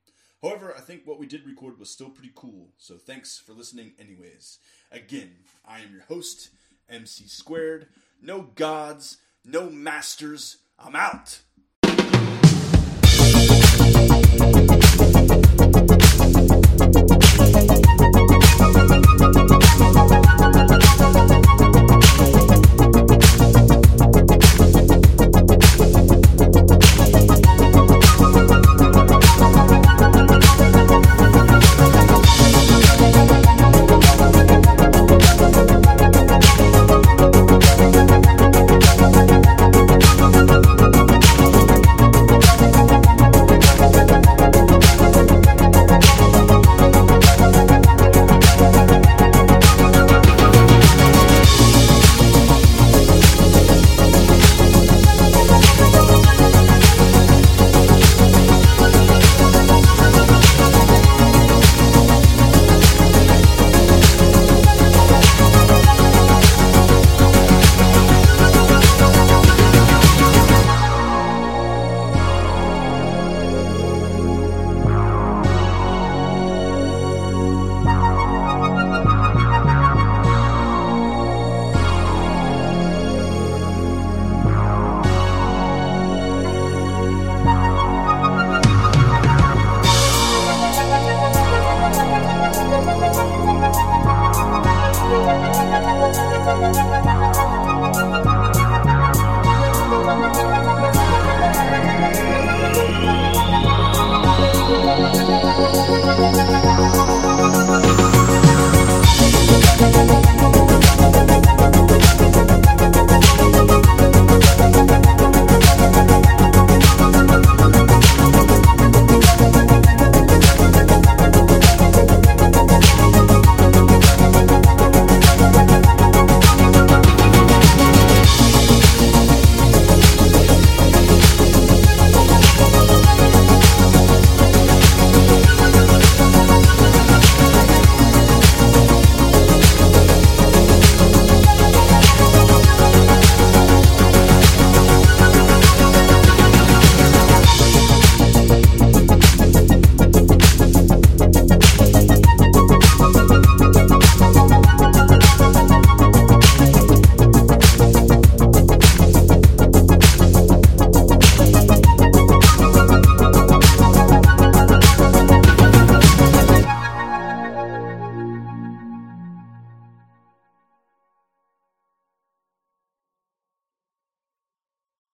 However, I think what we did record was still pretty cool, so thanks for listening anyways. Again, I am your host, MC Squared. No gods, no masters. I'm out.